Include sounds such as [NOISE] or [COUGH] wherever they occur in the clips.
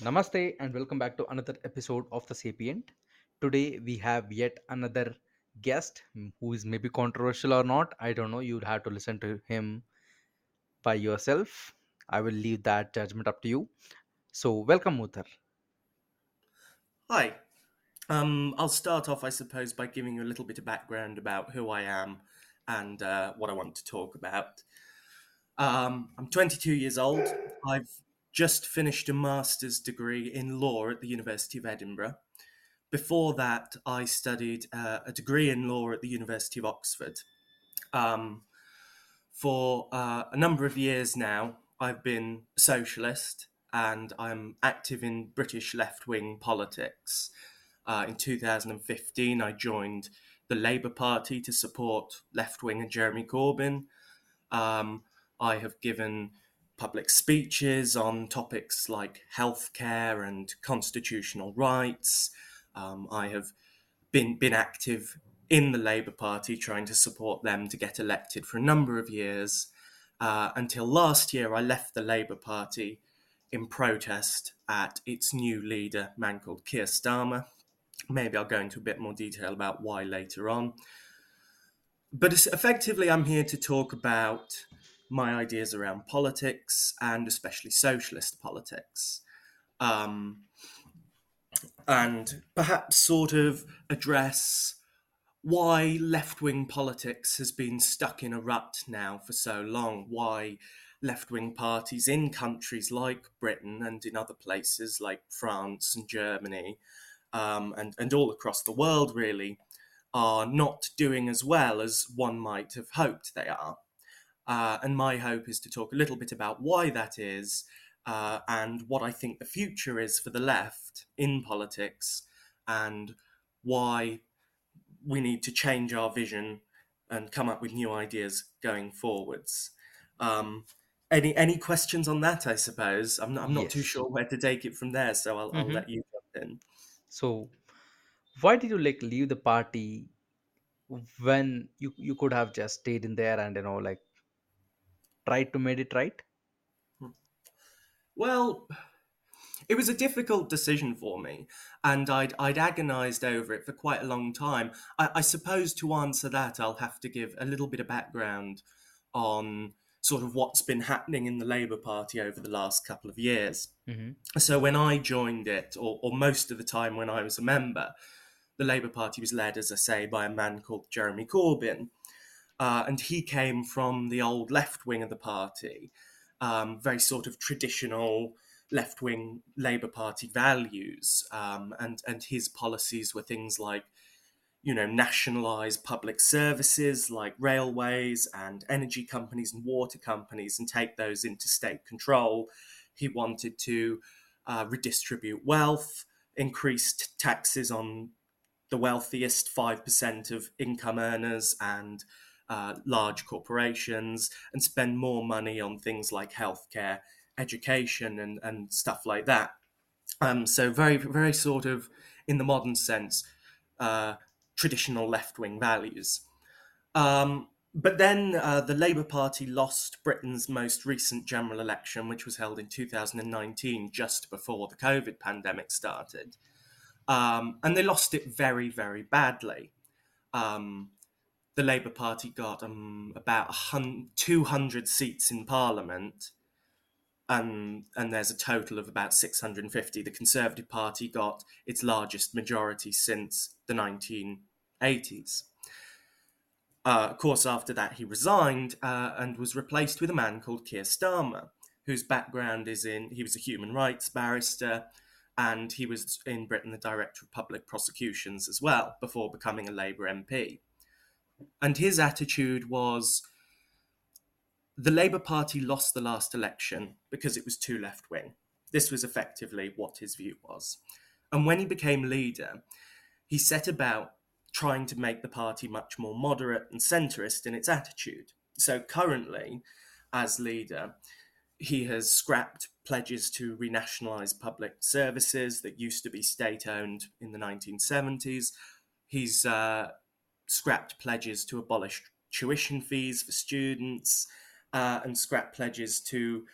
Namaste and welcome back to another episode of The Sapient. Today we have yet another guest mm, who is maybe controversial or not. I don't know. You'd have to listen to him by yourself. I will leave that judgment up to you. So, welcome, Uther. Hi. Um, I'll start off, I suppose, by giving you a little bit of background about who I am and uh, what I want to talk about. Um, I'm 22 years old. I've just finished a master's degree in law at the University of Edinburgh. Before that, I studied uh, a degree in law at the University of Oxford. Um, for uh, a number of years now, I've been a socialist and I'm active in British left wing politics. Uh, in 2015, I joined the Labour Party to support left winger Jeremy Corbyn. Um, I have given public speeches on topics like healthcare and constitutional rights. Um, I have been been active in the Labour Party, trying to support them to get elected for a number of years. Uh, until last year, I left the Labour Party in protest at its new leader, man called Keir Starmer. Maybe I'll go into a bit more detail about why later on. But effectively, I'm here to talk about my ideas around politics and especially socialist politics. Um, and perhaps sort of address why left wing politics has been stuck in a rut now for so long, why left wing parties in countries like Britain and in other places like France and Germany um, and, and all across the world really are not doing as well as one might have hoped they are. Uh, and my hope is to talk a little bit about why that is uh, and what I think the future is for the left in politics and why we need to change our vision and come up with new ideas going forwards. Um, any any questions on that? I suppose I'm not, I'm not too sure where to take it from there, so I'll, I'll hmm let you jump in. So, why did you like leave the party when you you could have just stayed in there and you know like tried to made it right? Well, it was a difficult decision for me, and I'd I'd agonised over it for quite a long time. I, I suppose to answer that, I'll have to give a little bit of background on sort of what's been happening in the Labour Party over the last couple of years. hmm So when I joined it, or, or most of the time when I was a member, the Labour Party was led, as I say, by a man called Jeremy Corbyn. Uh, and he came from the old left wing of the party, um, very sort of traditional left wing Labour Party values. Um, and, and his policies were things like, you know, nationalise public services like railways and energy companies and water companies and take those into state control. He wanted to uh, redistribute wealth, increased taxes on the wealthiest 5% of income earners and uh, large corporations and spend more money on things like healthcare, education, and, and stuff like that. Um, so, very, very sort of, in the modern sense, uh, traditional left wing values. Um, but then uh, the Labour Party lost Britain's most recent general election, which was held in 2019, just before the COVID pandemic started. Um, and they lost it very, very badly. Um, the Labour Party got um, about 200 seats in Parliament, and, there's a total of about 650. The Conservative Party got its largest majority since the 1980s. Uh, of course, after that, he resigned uh, and was replaced with a man called Keir Starmer, whose background is in he was a human rights barrister and he was in Britain the Director of Public Prosecutions as well before becoming a Labour MP. And his attitude was the Labour Party lost the last election because it was too left wing. This was effectively what his view was. And when he became leader, he set about trying to make the party much more moderate and centrist in its attitude. So currently, as leader, he has scrapped pledges to renationalise public services that used to be state owned in the 1970s. He's uh, scrapped pledges to abolish tuition fees for students uh, and scrapped pledges to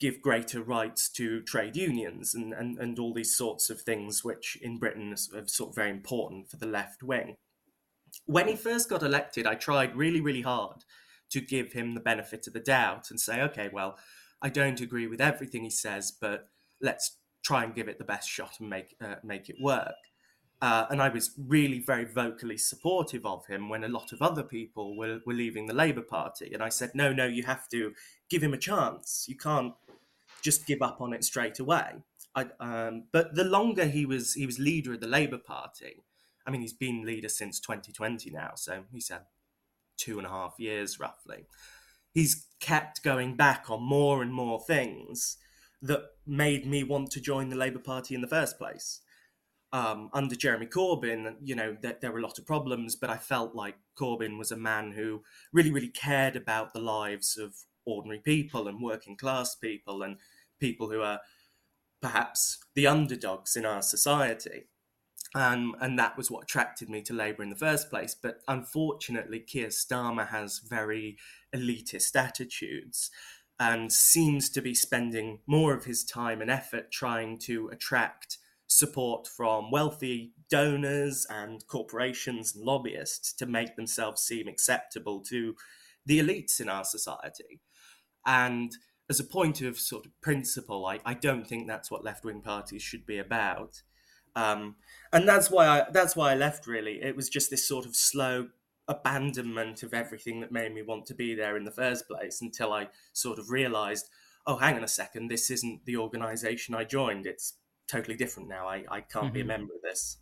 give greater rights to trade unions and, and, and all these sorts of things, which in Britain are sort of very important for the left wing. When he first got elected, I tried really, really hard to give him the benefit of the doubt and say, okay, well, I don't agree with everything he says, but let's try and give it the best shot and make uh, make it work. Uh, and I was really very vocally supportive of him when a lot of other people were, were leaving the Labour Party. And I said, no, no, you have to give him a chance. You can't just give up on it straight away. I, um, but the longer he was he was leader of the Labour Party, I mean, he's been leader since 2020 now, so he's had two and a half years roughly. He's kept going back on more and more things that made me want to join the Labour Party in the first place. Um, under Jeremy Corbyn, you know, there, there were a lot of problems, but I felt like Corbyn was a man who really, really cared about the lives of ordinary people and working class people and people who are perhaps the underdogs in our society. Um, and that was what attracted me to Labour in the first place. But unfortunately, Keir Starmer has very elitist attitudes and seems to be spending more of his time and effort trying to attract support from wealthy donors and corporations and lobbyists to make themselves seem acceptable to the elites in our society. And as a point of sort of principle, I, I don't think that's what left wing parties should be about. Um, and that's why I that's why I left. Really, it was just this sort of slow abandonment of everything that made me want to be there in the first place. Until I sort of realised, oh, hang on a second, this isn't the organisation I joined. It's totally different now. I, I can't mm-hmm. be a mm-hmm. member of this.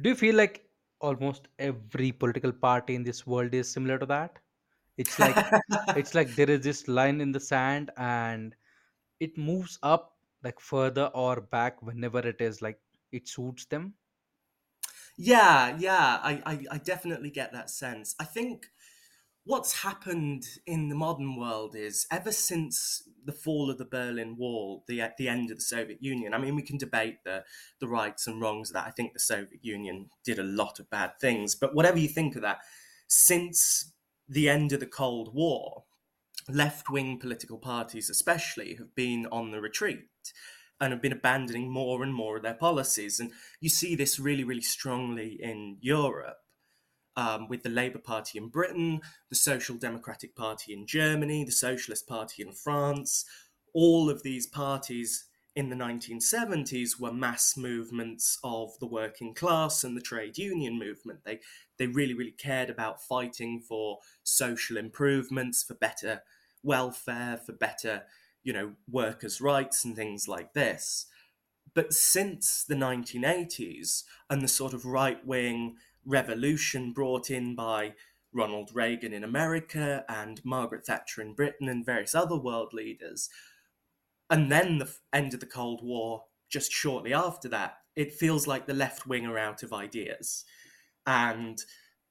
Do you feel like almost every political party in this world is similar to that? It's like [LAUGHS] it's like there is this line in the sand and it moves up like further or back whenever it is like it suits them yeah yeah I, I i definitely get that sense i think what's happened in the modern world is ever since the fall of the Berlin Wall, the uh, the end of the Soviet Union. I mean, we can debate the the rights and wrongs of that. I think the Soviet Union did a lot of bad things, but whatever you think of that, since the end of the Cold War, left wing political parties, especially, have been on the retreat and have been abandoning more and more of their policies. And you see this really, really strongly in Europe. Um, with the Labour Party in Britain, the Social Democratic Party in Germany, the Socialist Party in France, all of these parties in the 1970s were mass movements of the working class and the trade union movement. They they really really cared about fighting for social improvements, for better welfare, for better, you know, workers' rights and things like this. But since the 1980s and the sort of right wing revolution brought in by Ronald Reagan in America and Margaret Thatcher in Britain and various other world leaders, and then the end of the Cold War just shortly after that, it feels like the left wing are out of ideas and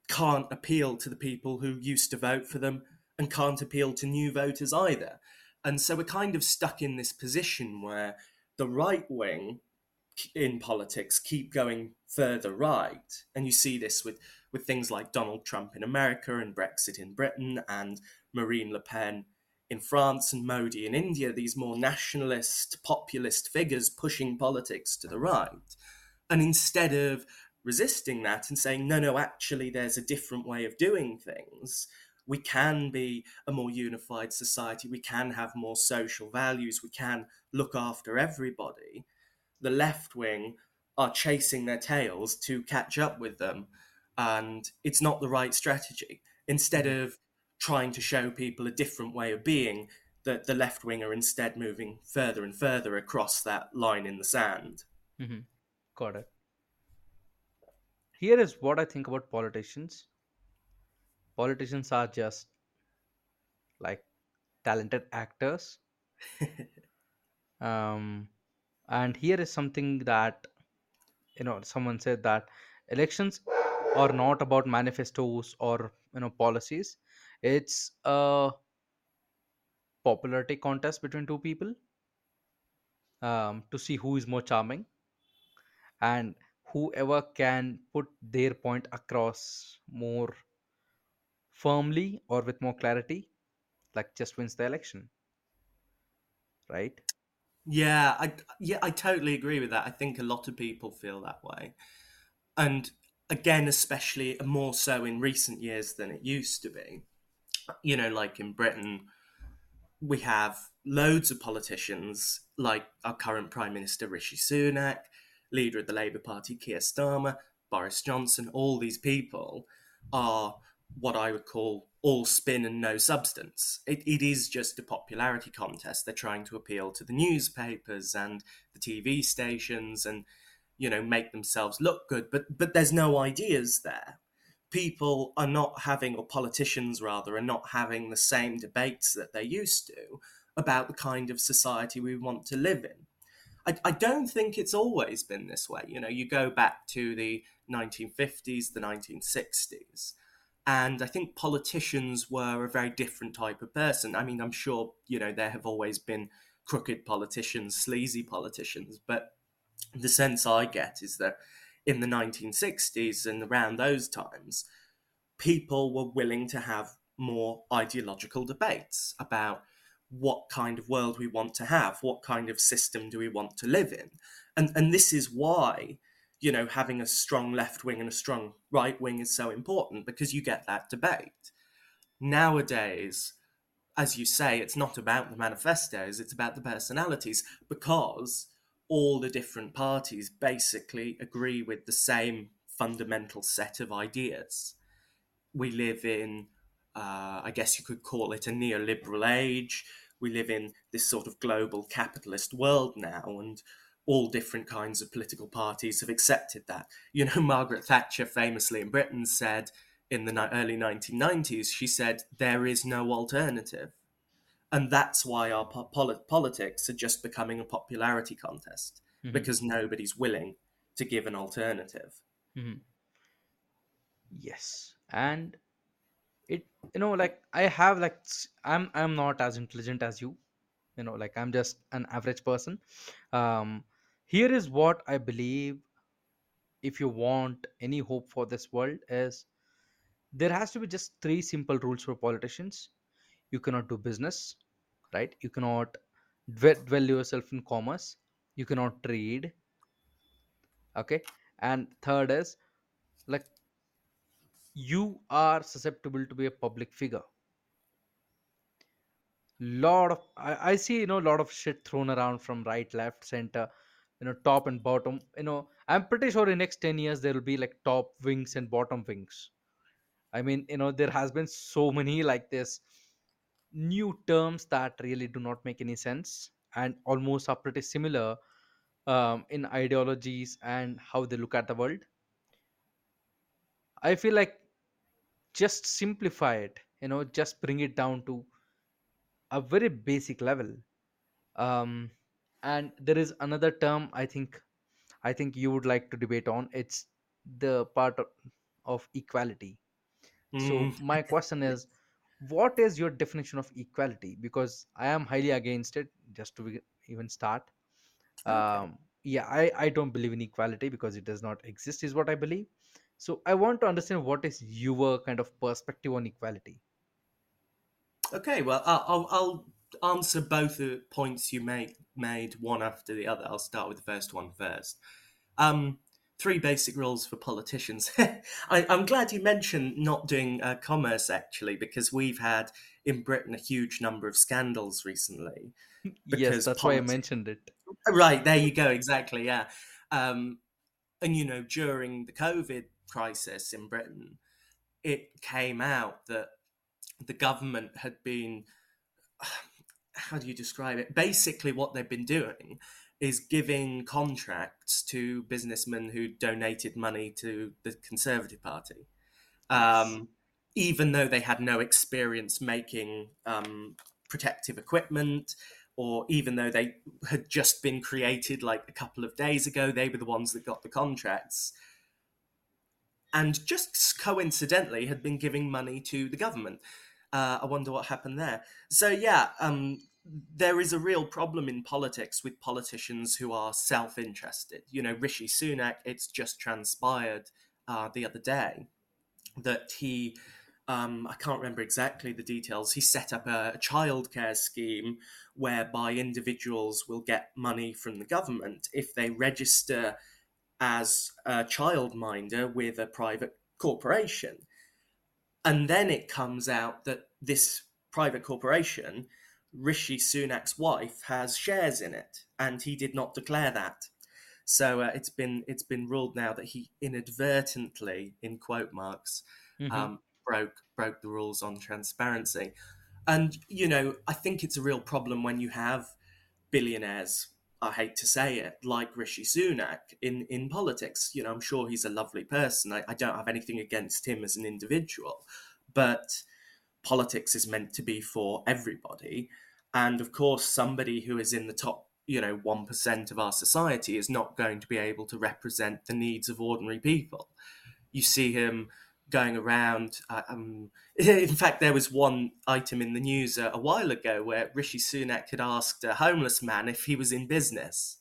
can't appeal to the people who used to vote for them and can't appeal to new voters either. And so we're kind of stuck in this position where the right wing in politics keep going further right. And you see this with, with things like Donald Trump in America and Brexit in Britain and Marine Le Pen in France and Modi in India, these more nationalist, populist figures pushing politics to the right. And instead of resisting that and saying, no, no, actually, there's a different way of doing things, we can be a more unified society, we can have more social values, we can look after everybody. The left wing are chasing their tails to catch up with them, and it's not the right strategy. Instead of trying to show people a different way of being, that the left wing are instead moving further and further across that line in the sand. Mm-hmm. Got it. Here is what I think about politicians politicians are just like talented actors [LAUGHS] um, and here is something that you know someone said that elections are not about manifestos or you know policies it's a popularity contest between two people um, to see who is more charming and whoever can put their point across more firmly or with more clarity like just wins the election right? Yeah, I yeah, I totally agree with that. I think a lot of people feel that way. And again, especially more so in recent years than it used to be. You know, like in Britain, we have loads of politicians, like our current Prime Minister Rishi Sunak, leader of the Labour Party Keir Starmer, Boris Johnson, all these people are what I would call all spin and no substance. It, it is just a popularity contest. They're trying to appeal to the newspapers and the TV stations and, you know, make themselves look good, but but there's no ideas there. People are not having, or politicians rather, are not having the same debates that they used to about the kind of society we want to live in. I, I don't think it's always been this way. You know, you go back to the 1950s, the 1960s, and I think politicians were a very different type of person. I mean, I'm sure, you know, there have always been crooked politicians, sleazy politicians, but the sense I get is that in the 1960s and around those times, people were willing to have more ideological debates about what kind of world we want to have, what kind of system do we want to live in. And and this is why, you know, having a strong left wing and a strong right wing is so important because you get that debate. Nowadays, as you say, it's not about the manifestos, it's about the personalities because all the different parties basically agree with the same fundamental set of ideas. We live in, uh, I guess you could call it a neoliberal age. We live in this sort of global capitalist world now, and all different kinds of political parties have accepted that. You know, [LAUGHS] Margaret Thatcher famously in Britain said in the early 1990s, she said, there is no alternative and that's why our po- politics are just becoming a popularity contest mm-hmm. because nobody's willing to give an alternative mm-hmm. yes and it you know like i have like i'm i'm not as intelligent as you you know like i'm just an average person um here is what i believe if you want any hope for this world is there has to be just three simple rules for politicians. You cannot do business right? You cannot dwell yourself in commerce. You cannot trade okay? And third is like you are susceptible to be a public figure. Lot of I, I see you know a lot of shit thrown around from right left center you know top and bottom you know i'm pretty sure in next 10 years there will be like top wings and bottom wings i mean you know there has been so many like this new terms that really do not make any sense and almost are pretty similar um, in ideologies and how they look at the world. I feel like just simplify it, you know, just bring it down to a very basic level. Um, and there is another term I think I think you would like to debate on. It's the part of, of equality. So mm. my question is what is your definition of equality because i am highly against it just to even start okay um yeah i i don't believe in equality because it does not exist is what i believe so i want to understand what is your kind of perspective on equality okay well i'll, I'll answer both the points you made made one after the other i'll start with the first one first um three basic rules for politicians. [LAUGHS] I, am glad you mentioned not doing uh, commerce actually, because we've had in Britain a huge number of scandals recently. [LAUGHS] yes, that's why I mentioned it. Right there, you go. Exactly, yeah. Um, and you know, during the COVID crisis in Britain, it came out that the government had been how do you describe it? Basically, what they've been doing is giving contracts to businessmen who donated money to the Conservative Party, um, even though they had no experience making um, protective equipment, or even though they had just been created like a couple of days ago, they were the ones that got the contracts. And just coincidentally, had been giving money to the government. Uh, I wonder what happened there. So yeah, um, there is a real problem in politics with politicians who are self-interested. You know, Rishi Sunak. It's just transpired uh, the other day that he. Um, I can't remember exactly the details. He set up a, a childcare scheme whereby individuals will get money from the government if they register as a childminder with a private corporation. And then it comes out that this private corporation, Rishi Sunak's wife, has shares in it, and he did not declare that. So uh, it's been it's been ruled now that he inadvertently, in quote marks, Mhm. um, broke broke the rules on transparency. And you know, I think it's a real problem when you have billionaires. I hate to say it, like Rishi Sunak in in politics. You know, I'm sure he's a lovely person. I, I don't have anything against him as an individual, but politics is meant to be for everybody. And of course, somebody who is in the top, you know, 1% of our society is not going to be able to represent the needs of ordinary people. You see him going around. Uh, um, [LAUGHS] in fact, there was one item in the news uh, a while ago where Rishi Sunak had asked a homeless man if he was in business.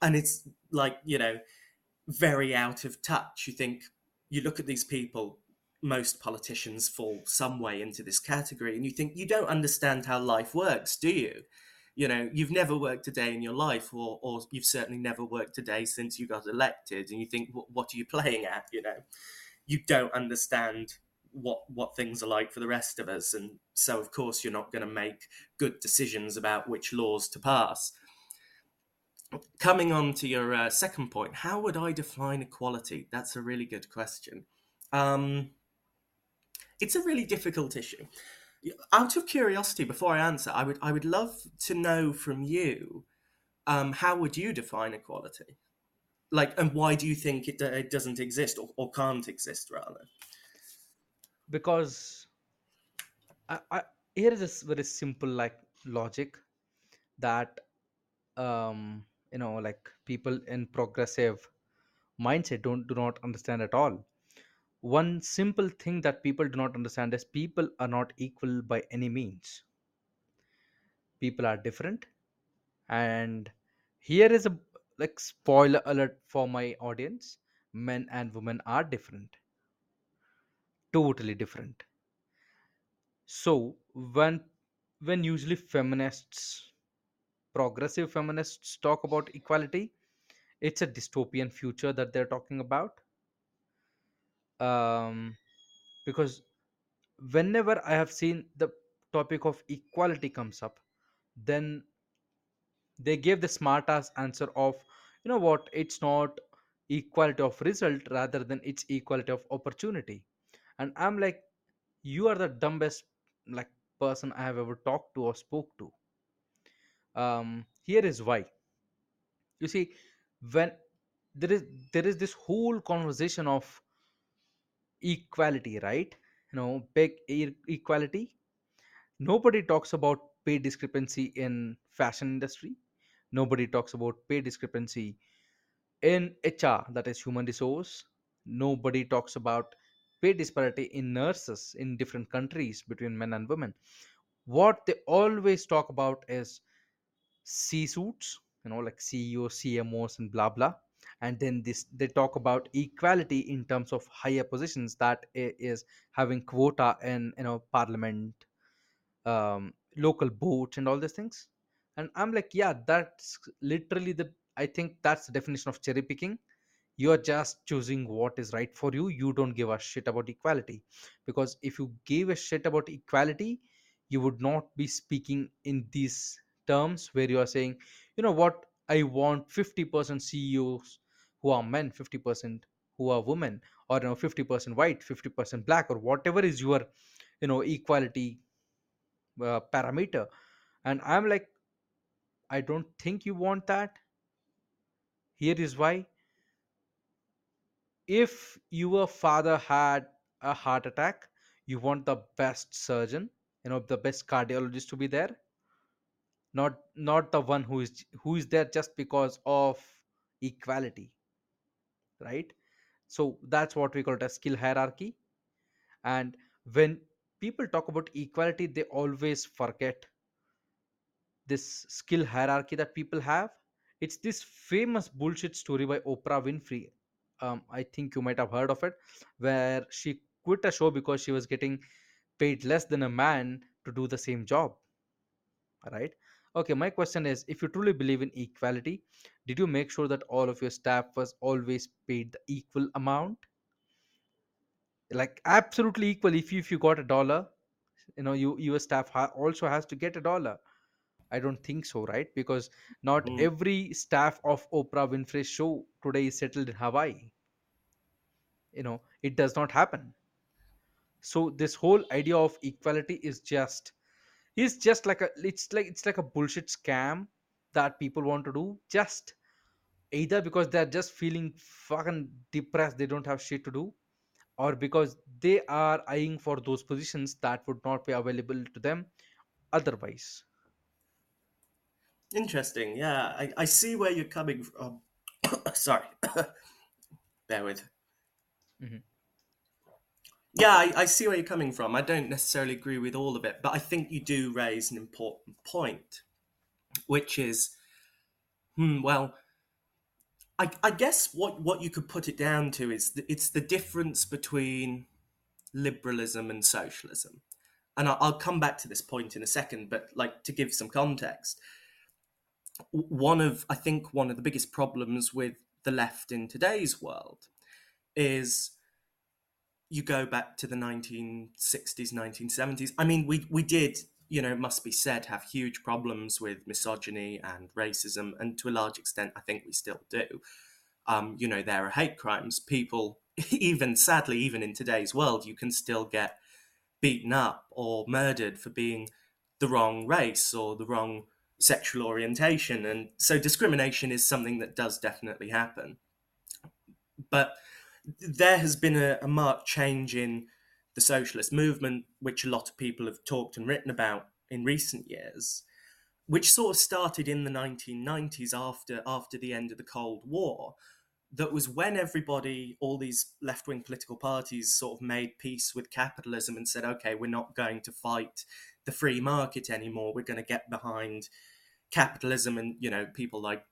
And it's like, you know, very out of touch. You think, you look at these people, most politicians fall some way into this category, and you think, you don't understand how life works, do you? You know, you've never worked a day in your life, or, or you've certainly never worked a day since you got elected, and you think, what, what are you playing at? You know, you don't understand what what things are like for the rest of us, and so of course you're not going to make good decisions about which laws to pass coming on to your uh, second point, how would I define equality? That's a really good question. Um, it's a really difficult issue. Out of curiosity, before I answer, I would I would love to know from you, um, how would you define equality? Like, and why do you think it, it doesn't exist or, or can't exist, rather? Because I, I, here is this very simple like logic that um you know like people in progressive mindset don't do not understand at all one simple thing that people do not understand is people are not equal by any means people are different and here is a like spoiler alert for my audience men and women are different. Totally different. So when when usually feminists progressive feminists talk about equality it's a dystopian future that they're talking about. Um, because whenever i have seen the topic of equality comes up then they gave the smart ass answer of you know what it's not equality of result rather than it's equality of opportunity. And i'm like you are the dumbest like person i have ever talked to or spoke to. Um here is why. You see when there is there is this whole conversation of equality right? You know big e- equality. Nobody talks about pay discrepancy in fashion industry nobody talks about pay discrepancy in hr that is human resource nobody talks about pay disparity in nurses in different countries between men and women what they always talk about is C suits, you know, like CEOs, CMOs, and blah blah. And then this they talk about equality in terms of higher positions that is having quota in you know parliament, um, local boards, and all these things. And I'm like, yeah, that's literally the I think that's the definition of cherry picking. You're just choosing what is right for you. You don't give a shit about equality. Because if you gave a shit about equality you would not be speaking in these terms where you are saying you know what? I want 50% ceos who are men 50% who are women or you know 50% white 50% black or whatever is your you know equality uh, parameter. And i'm like i don't think you want that. Here is why. If your father had a heart attack you want the best surgeon you know the best cardiologist to be there. Not not the one who is who is there just because of equality right? So that's what we call it a skill hierarchy. And when people talk about equality they always forget this skill hierarchy that people have it's this famous bullshit story by oprah winfrey um, i think you might have heard of it where she quit a show because she was getting paid less than a man to do the same job right Okay, my question is if you truly believe in equality, did you make sure that all of your staff was always paid the equal amount? Like absolutely equal. If you if you got a dollar, you know, you your staff ha- also has to get a dollar. I don't think so, right? Because not Mm. every staff of Oprah Winfrey show today is settled in Hawaii. You know, it does not happen. So this whole idea of equality is just is just like a it's like it's like a bullshit scam that people want to do just either because they're just feeling fucking depressed they don't have shit to do or because they are eyeing for those positions that would not be available to them otherwise Interesting. Yeah, I, I see where you're coming from. [COUGHS] Sorry. [COUGHS] Bear with. Mhm. Yeah, I, I see where you're coming from. I don't necessarily agree with all of it, but I think you do raise an important point, which is, hmm, well, I, I guess what, what you could put it down to is that it's the difference between liberalism and socialism. And I'll, I'll come back to this point in a second, but like to give some context, one of I think one of the biggest problems with the left in today's world is you go back to the 1960s 1970s i mean we we did you know must be said have huge problems with misogyny and racism and to a large extent i think we still do. Um, you know there are hate crimes. People [LAUGHS] even sadly even in today's world you can still get beaten up or murdered for being the wrong race or the wrong sexual orientation and so discrimination is something that does definitely happen but there has been a, a marked change in the socialist movement, which a lot of people have talked and written about in recent years, which sort of started in the 1990s after after the end of the Cold War. That was when everybody, all these left wing political parties, sort of made peace with capitalism and said, okay, we're not going to fight the free market anymore. We're going to get behind capitalism. And, you know, people like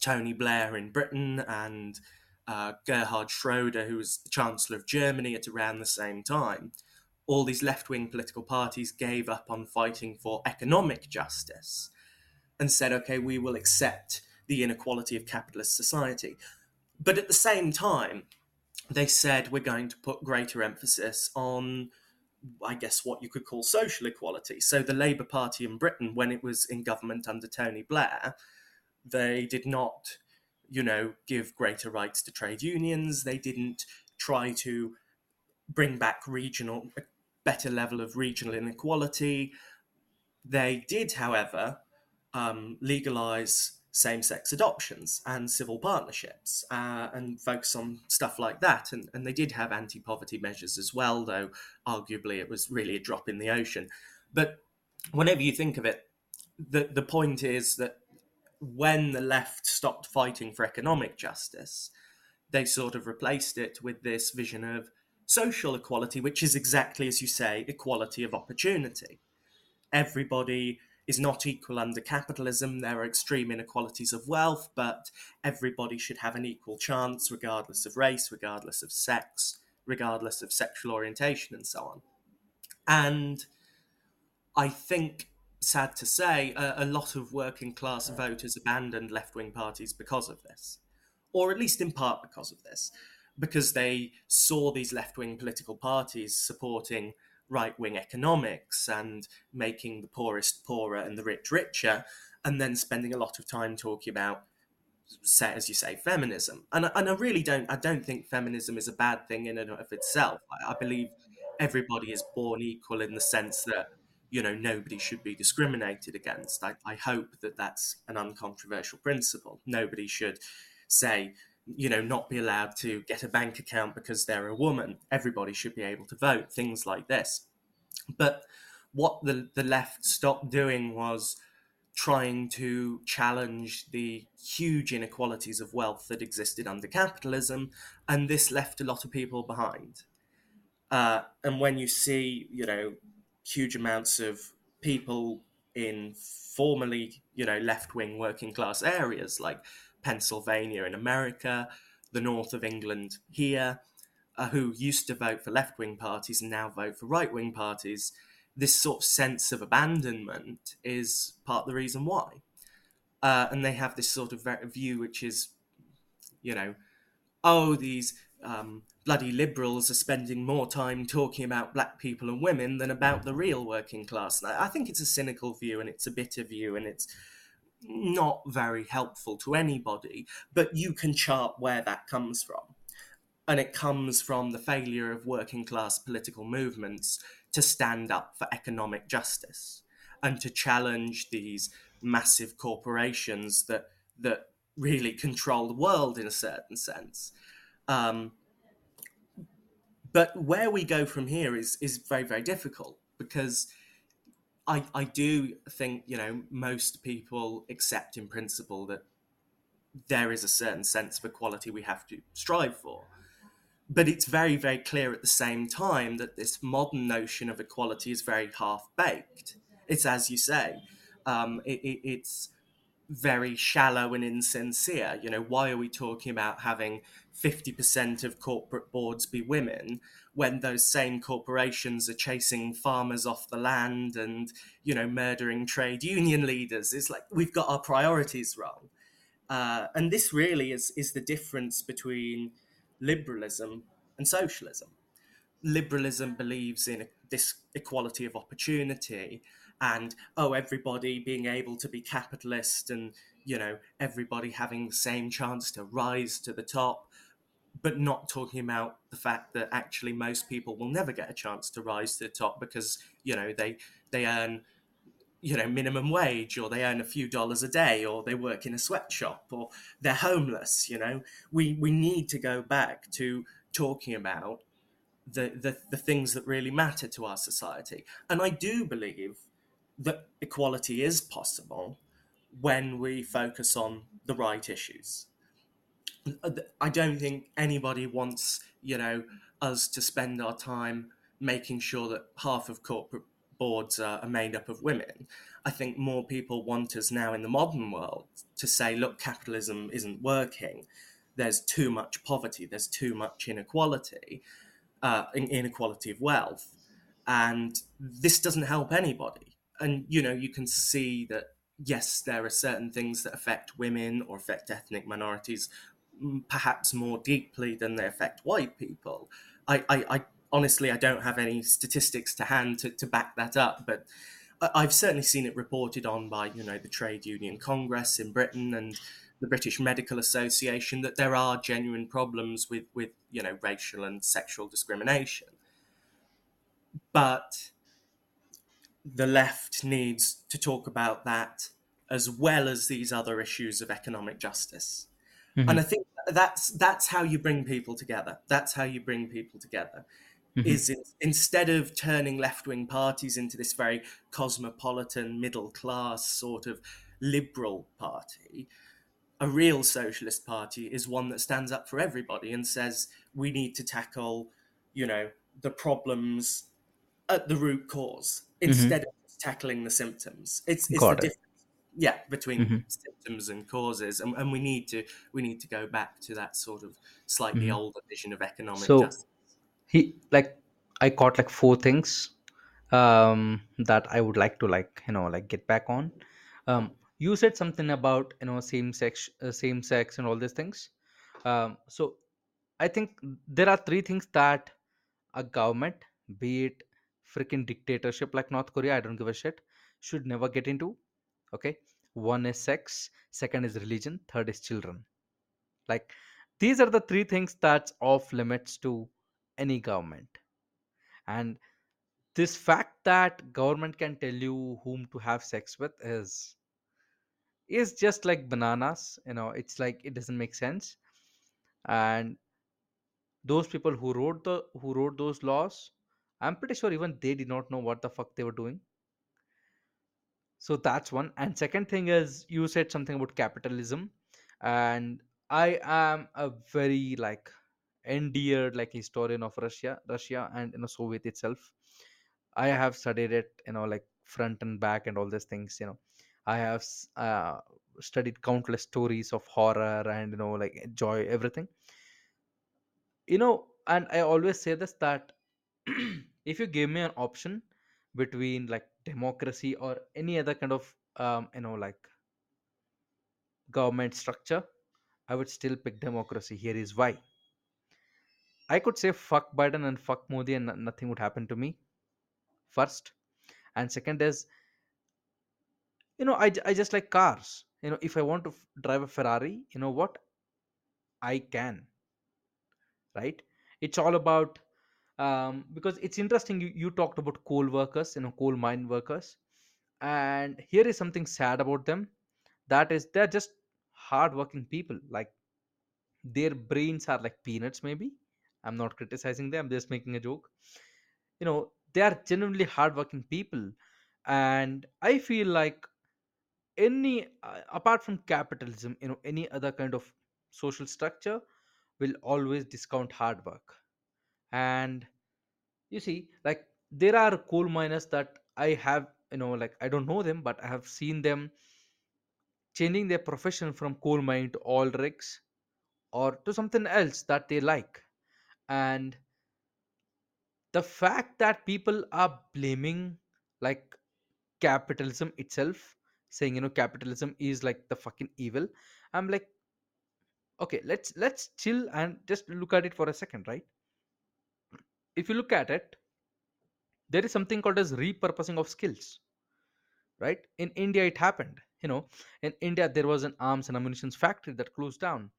Tony Blair in Britain and uh, Gerhard Schroeder, who was the Chancellor of Germany at around the same time, all these left wing political parties gave up on fighting for economic justice and said, okay, we will accept the inequality of capitalist society. But at the same time, they said we're going to put greater emphasis on, I guess, what you could call social equality. So the Labour Party in Britain, when it was in government under Tony Blair, they did not you know, give greater rights to trade unions. They didn't try to bring back regional, a better level of regional inequality. They did, however, um, legalize same sex adoptions and civil partnerships uh, and focus on stuff like that. And, and they did have anti poverty measures as well, though arguably it was really a drop in the ocean. But whenever you think of it, the, the point is that when the left stopped fighting for economic justice, they sort of replaced it with this vision of social equality, which is exactly as you say, equality of opportunity. Everybody is not equal under capitalism. There are extreme inequalities of wealth, but everybody should have an equal chance, regardless of race, regardless of sex, regardless of sexual orientation, and so on. And I think sad to say, a, a lot of working class voters abandoned left wing parties because of this, or at least in part because of this, because they saw these left wing political parties supporting right wing economics and making the poorest poorer and the rich richer, and then spending a lot of time talking about say as you say feminism and, and i really don't i don't think feminism is a bad thing in and of itself I, I believe everybody is born equal in the sense that you know nobody should be discriminated against. I, I hope that that's an uncontroversial principle. Nobody should say you know not be allowed to get a bank account because they're a woman. Everybody should be able to vote. Things like this. But what the the left stopped doing was trying to challenge the huge inequalities of wealth that existed under capitalism, and this left a lot of people behind. Uh, and when you see, you know, huge amounts of people in formerly, you know, left wing working class areas like Pennsylvania in America, the north of England here, uh, who used to vote for left wing parties and now vote for right wing parties, this sort of sense of abandonment is part of the reason why. Uh, and they have this sort of view which is, you know, oh, these um, bloody liberals are spending more time talking about black people and women than about the real working class. And I think it's a cynical view and it's a bitter view and it's not very helpful to anybody, but you can chart where that comes from. And it comes from the failure of working class political movements to stand up for economic justice and to challenge these massive corporations that that really control the world in a certain sense. Um, but where we go from here is is very very difficult because I I do think you know most people accept in principle that there is a certain sense of equality we have to strive for. But it's very, very clear at the same time that this modern notion of equality is very half baked. It's as you say, um, it, it, it's very shallow and insincere. You know, why are we talking about having 50% of corporate boards be women when those same corporations are chasing farmers off the land and, you know, murdering trade union leaders? It's like we've got our priorities wrong. Uh, and this really is, is the difference between liberalism and socialism. Liberalism believes in this equality of opportunity and oh everybody being able to be capitalist and you know everybody having the same chance to rise to the top but not talking about the fact that actually most people will never get a chance to rise to the top because you know they they earn you know minimum wage or they earn a few dollars a day or they work in a sweatshop or they're homeless you know we we need to go back to talking about the, the the things that really matter to our society and i do believe that equality is possible when we focus on the right issues. I don't think anybody wants, you know, us to spend our time making sure that half of corporate boards are, made up of women. I think more people want us now in the modern world to say, look, capitalism isn't working. There's too much poverty. There's too much inequality, uh, inequality of wealth, and this doesn't help anybody and you know you can see that yes there are certain things that affect women or affect ethnic minorities perhaps more deeply than they affect white people i i, I honestly i don't have any statistics to hand to, to back that up but I've certainly seen it reported on by, you know, the Trade Union Congress in Britain and the British Medical Association that there are genuine problems with, with you know, racial and sexual discrimination. But the left needs to talk about that as well as these other issues of economic justice. Mm-hmm. And I think that's that's how you bring people together. That's how you bring people together. Mm-hmm. Is it, instead of turning left wing parties into this very cosmopolitan, middle class sort of liberal party, a real socialist party is one that stands up for everybody and says we need to tackle, you know, the problems at the root cause mm-hmm. instead mm-hmm. of tackling the symptoms. It's, it's the it. difference. Yeah, between mm-hmm. symptoms and causes, and, and we need to we need to go back to that sort of slightly mm-hmm. older vision of economic so justice. He like I caught like four things um, that I would like to like you know like get back on. Um, you said something about you know same sex, uh, same sex, and all these things. Um, so I think there are three things that a government, be it freaking dictatorship like North Korea, I don't give a shit, should never get into. Okay. One is sex, second is religion, third is children. Like these are the three things that's off limits to any government. And this fact that government can tell you whom to have sex with is is just like bananas you know it's like it doesn't make sense and those people who wrote the who wrote those laws I'm pretty sure even they did not know what the fuck they were doing. So that's one. And second thing is you said something about capitalism. And I am a very like endeared like historian of Russia, Russia and you know Soviet itself. I have studied it, you know, like front and back and all these things, you know. I have uh, studied countless stories of horror and you know like joy everything you know and i always say this that [CLEARS THROAT] if you give me an option between like democracy or any other kind of um, you know like government structure i would still pick democracy. Here is why. I could say fuck biden and fuck modi and no- nothing would happen to me first. And second is you know I, I just like cars. You know if i want to f- drive a ferrari you know what? I can right? It's all about um, because it's interesting you, you talked about coal workers you know coal mine workers. And here is something sad about them. That is they're just hardworking people. Like their brains are like peanuts maybe. I'm not criticizing them. I'm just making a joke. You know they are genuinely hardworking people. And i feel like any uh, apart from capitalism you know any other kind of social structure will always discount hard work and you see like there are coal miners that i have you know like i don't know them but i have seen them changing their profession from coal mine to oil rigs or to something else that they like. And the fact that people are blaming like capitalism itself saying you know capitalism is like the fucking evil i'm like okay let's let's chill and just look at it for a second right if you look at it there is something called as repurposing of skills right? In india it happened you know. In india there was an arms and ammunition factory that closed down.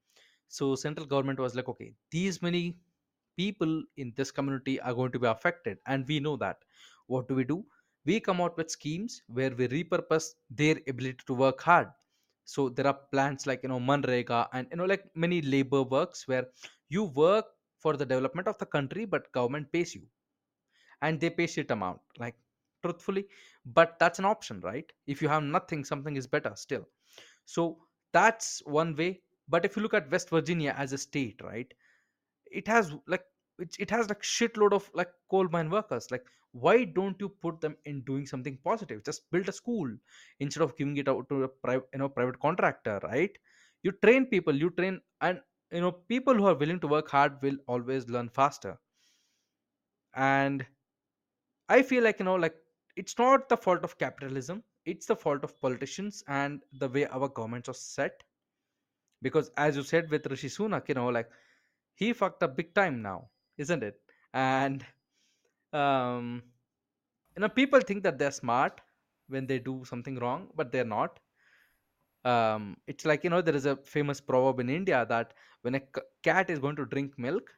So central government was like okay these many people in this community are going to be affected and we know that. What do we do? We come out with schemes where we repurpose their ability to work hard. So there are plans like you know manrega and you know like many labor works where you work for the development of the country but government pays you. And they pay shit amount like truthfully. But that's an option right? If you have nothing something is better still. So that's one way. But if you look at west virginia as a state right it has like it, it has like shitload of like coal mine workers. Like why don't you put them in doing something positive? Just build a school instead of giving it out to a private you know private contractor right? You train people you train and you know people who are willing to work hard will always learn faster. And i feel like you know like it's not the fault of capitalism it's the fault of politicians and the way our governments are set. Because as you said with rishi sunak you know like he fucked up big time now isn't it? And um you know people think that they're smart when they do something wrong but they're not um it's like you know there is a famous proverb in india that when a c- cat is going to drink milk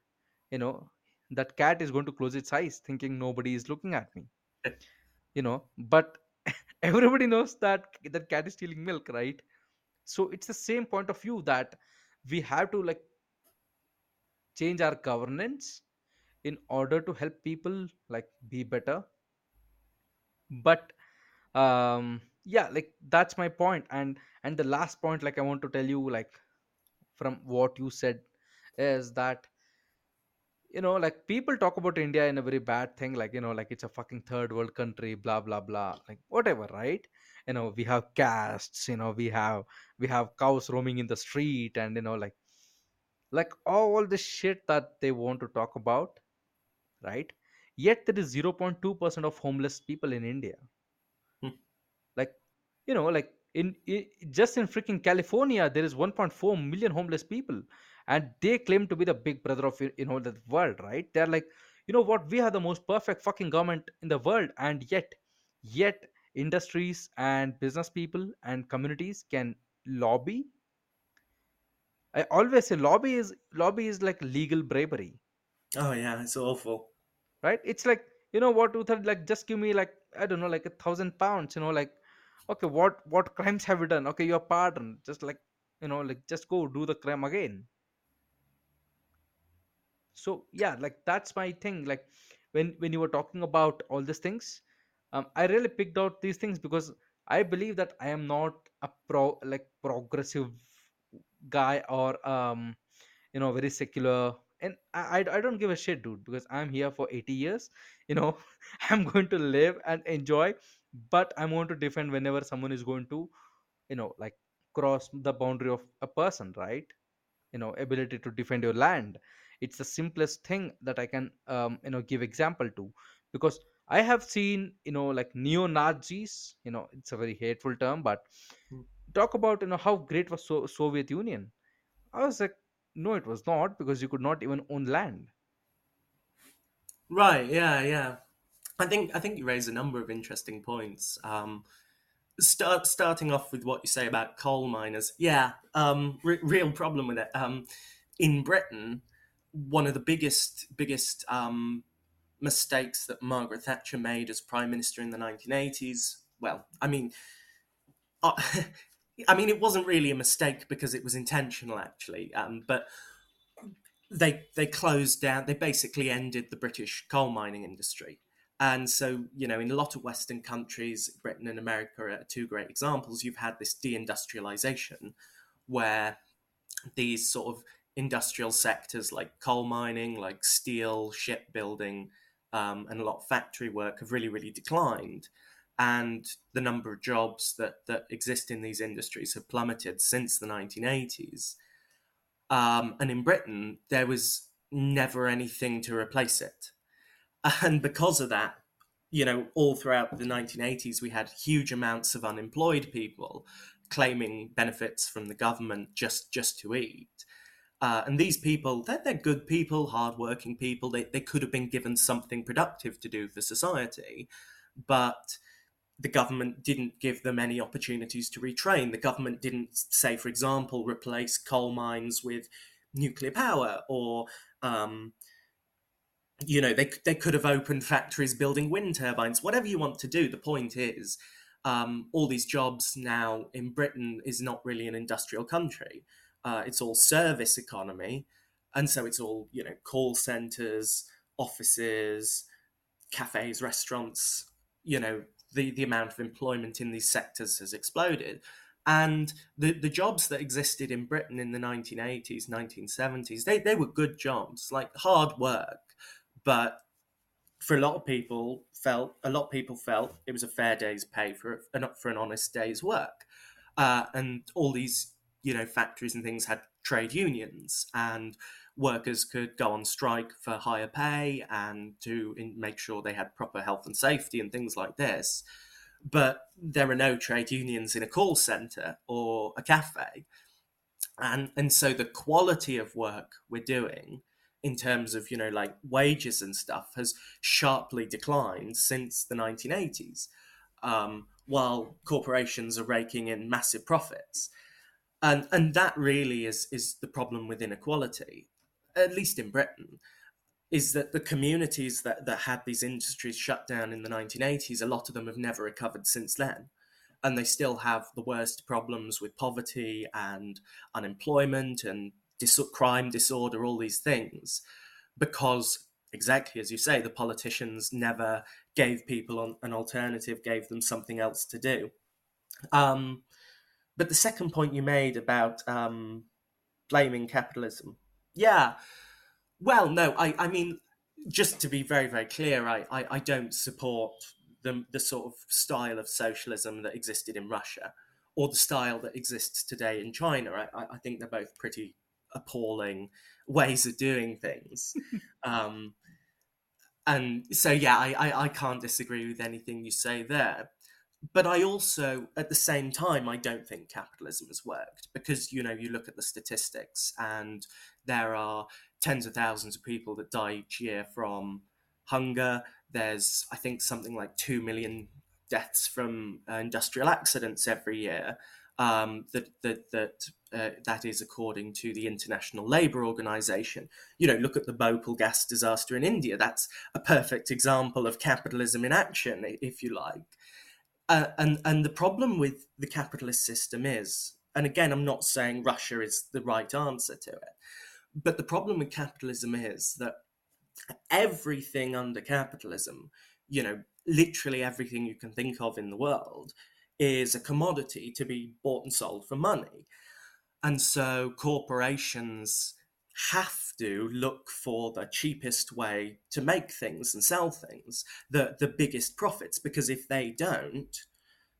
you know that cat is going to close its eyes thinking nobody is looking at me [LAUGHS] you know but [LAUGHS] everybody knows that that cat is stealing milk right? So it's the same point of view that we have to like change our governance in order to help people like be better. But um yeah like that's my point and and the last point like i want to tell you like from what you said is that you know like people talk about india in a very bad thing like you know like it's a fucking third world country blah blah blah like whatever right? You know we have castes you know we have we have cows roaming in the street and you know like like all the shit that they want to talk about right? Yet there is 0.2% of homeless people in india you know like in, i just in freaking california there is 1.4 million homeless people and they claim to be the big brother of you know the world right? They're like you know what? We have the most perfect fucking government in the world and yet yet industries and business people and communities can lobby. I always say lobby is lobby is like legal bravery. Oh yeah, it's awful. right? It's like you know what Uther, like just give me like i don't know like a thousand pounds you know like okay what what crimes have you done? Okay you're pardoned just like you know like just go do the crime again. So yeah like that's my thing. Like when when you were talking about all these things um, i really picked out these things because i believe that i am not a pro like progressive guy or um you know very secular. And I, I I don't give a shit dude because i'm here for 80 years you know [LAUGHS] i'm going to live and enjoy but i'm going to defend whenever someone is going to you know like cross the boundary of a person right you know ability to defend your land it's the simplest thing that i can um, you know give example to because I have seen, you know, like neo Nazis. You know, it's a very hateful term, but talk about you know how great was so- Soviet Union. I was like, no, it was not because you could not even own land. Right, yeah, yeah. I think I think you raise a number of interesting points. Um, start starting off with what you say about coal miners. Yeah, um, re- real problem with it. Um, in Britain, one of the biggest biggest um, mistakes that Margaret Thatcher made as prime minister in the 1980s. Well, I mean, uh, [LAUGHS] I mean, it wasn't really a mistake because it was intentional, actually. Um, but they they closed down. They basically ended the British coal mining industry. And so, you know, in a lot of Western countries, Britain and America are two great examples. You've had this deindustrialization where these sort of industrial sectors like coal mining, like steel, shipbuilding, um, and a lot of factory work have really, really declined. And the number of jobs that, that exist in these industries have plummeted since the 1980s. Um, and in Britain, there was never anything to replace it. And because of that, you know, all throughout the 1980s, we had huge amounts of unemployed people claiming benefits from the government just just to eat. Uh, and these people, they're, they're good people, hardworking people. They, they could have been given something productive to do for society, but the government didn't give them any opportunities to retrain. The government didn't, say, for example, replace coal mines with nuclear power or um, you know they, they could have opened factories building wind turbines whatever you want to do the point is um, all these jobs now in britain is not really an industrial country. Uh, it's all service economy and so it's all you know call centers offices cafes restaurants you know the, the amount of employment in these sectors has exploded. And the, the jobs that existed in britain in the 1980s 1970s they, they were good jobs like hard work but for a lot of people felt a lot of people felt it was a fair day's pay for an for an honest day's work, uh, and all these you know factories and things had trade unions and workers could go on strike for higher pay and to in, make sure they had proper health and safety and things like this. But there are no trade unions in a call center or a cafe. And, and so the quality of work we're doing in terms of you know like wages and stuff has sharply declined since the 1980s um, while corporations are raking in massive profits. And and that really is is the problem with inequality at least in britain is that the communities that, that had these industries shut down in the 1980s a lot of them have never recovered since then. And they still have the worst problems with poverty and unemployment and dis- crime, disorder, all these things, because exactly as you say, the politicians never gave people an alternative, gave them something else to do. Um, but the second point you made about um, blaming capitalism, yeah. Well, no, I, I mean, just to be very, very clear, I, I, I don't support the, the sort of style of socialism that existed in Russia or the style that exists today in China. I, I think they're both pretty appalling ways of doing things. [LAUGHS] um, and so, yeah, I, I, I can't disagree with anything you say there. But I also, at the same time, I don't think capitalism has worked because, you know, you look at the statistics and there are tens of thousands of people that die each year from hunger. There's, I think, something like 2 million deaths from uh, industrial accidents every year. Um, that that that uh, that is according to the International Labour Organization. You know, look at the Bhopal gas disaster in India. That's a perfect example of capitalism in action, if you like. Uh, and and the problem with the capitalist system is, and again, I'm not saying Russia is the right answer to it, but the problem with capitalism is that everything under capitalism, you know, literally everything you can think of in the world, is a commodity to be bought and sold for money. And so corporations have to look for the cheapest way to make things and sell things, the, the biggest profits, because if they don't,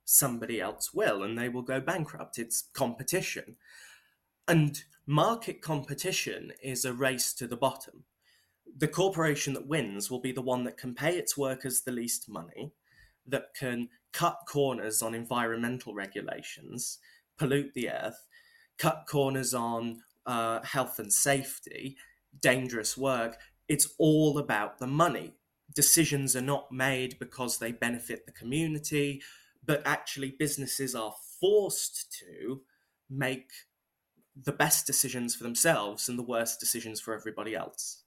somebody else will and they will go bankrupt. It's competition. And market competition is a race to the bottom. the corporation that wins will be the one that can pay its workers the least money, that can cut corners on environmental regulations, pollute the earth, cut corners on uh, health and safety, dangerous work. It's all about the money. Decisions are not made because they benefit the community, but actually, businesses are forced to make the best decisions for themselves and the worst decisions for everybody else.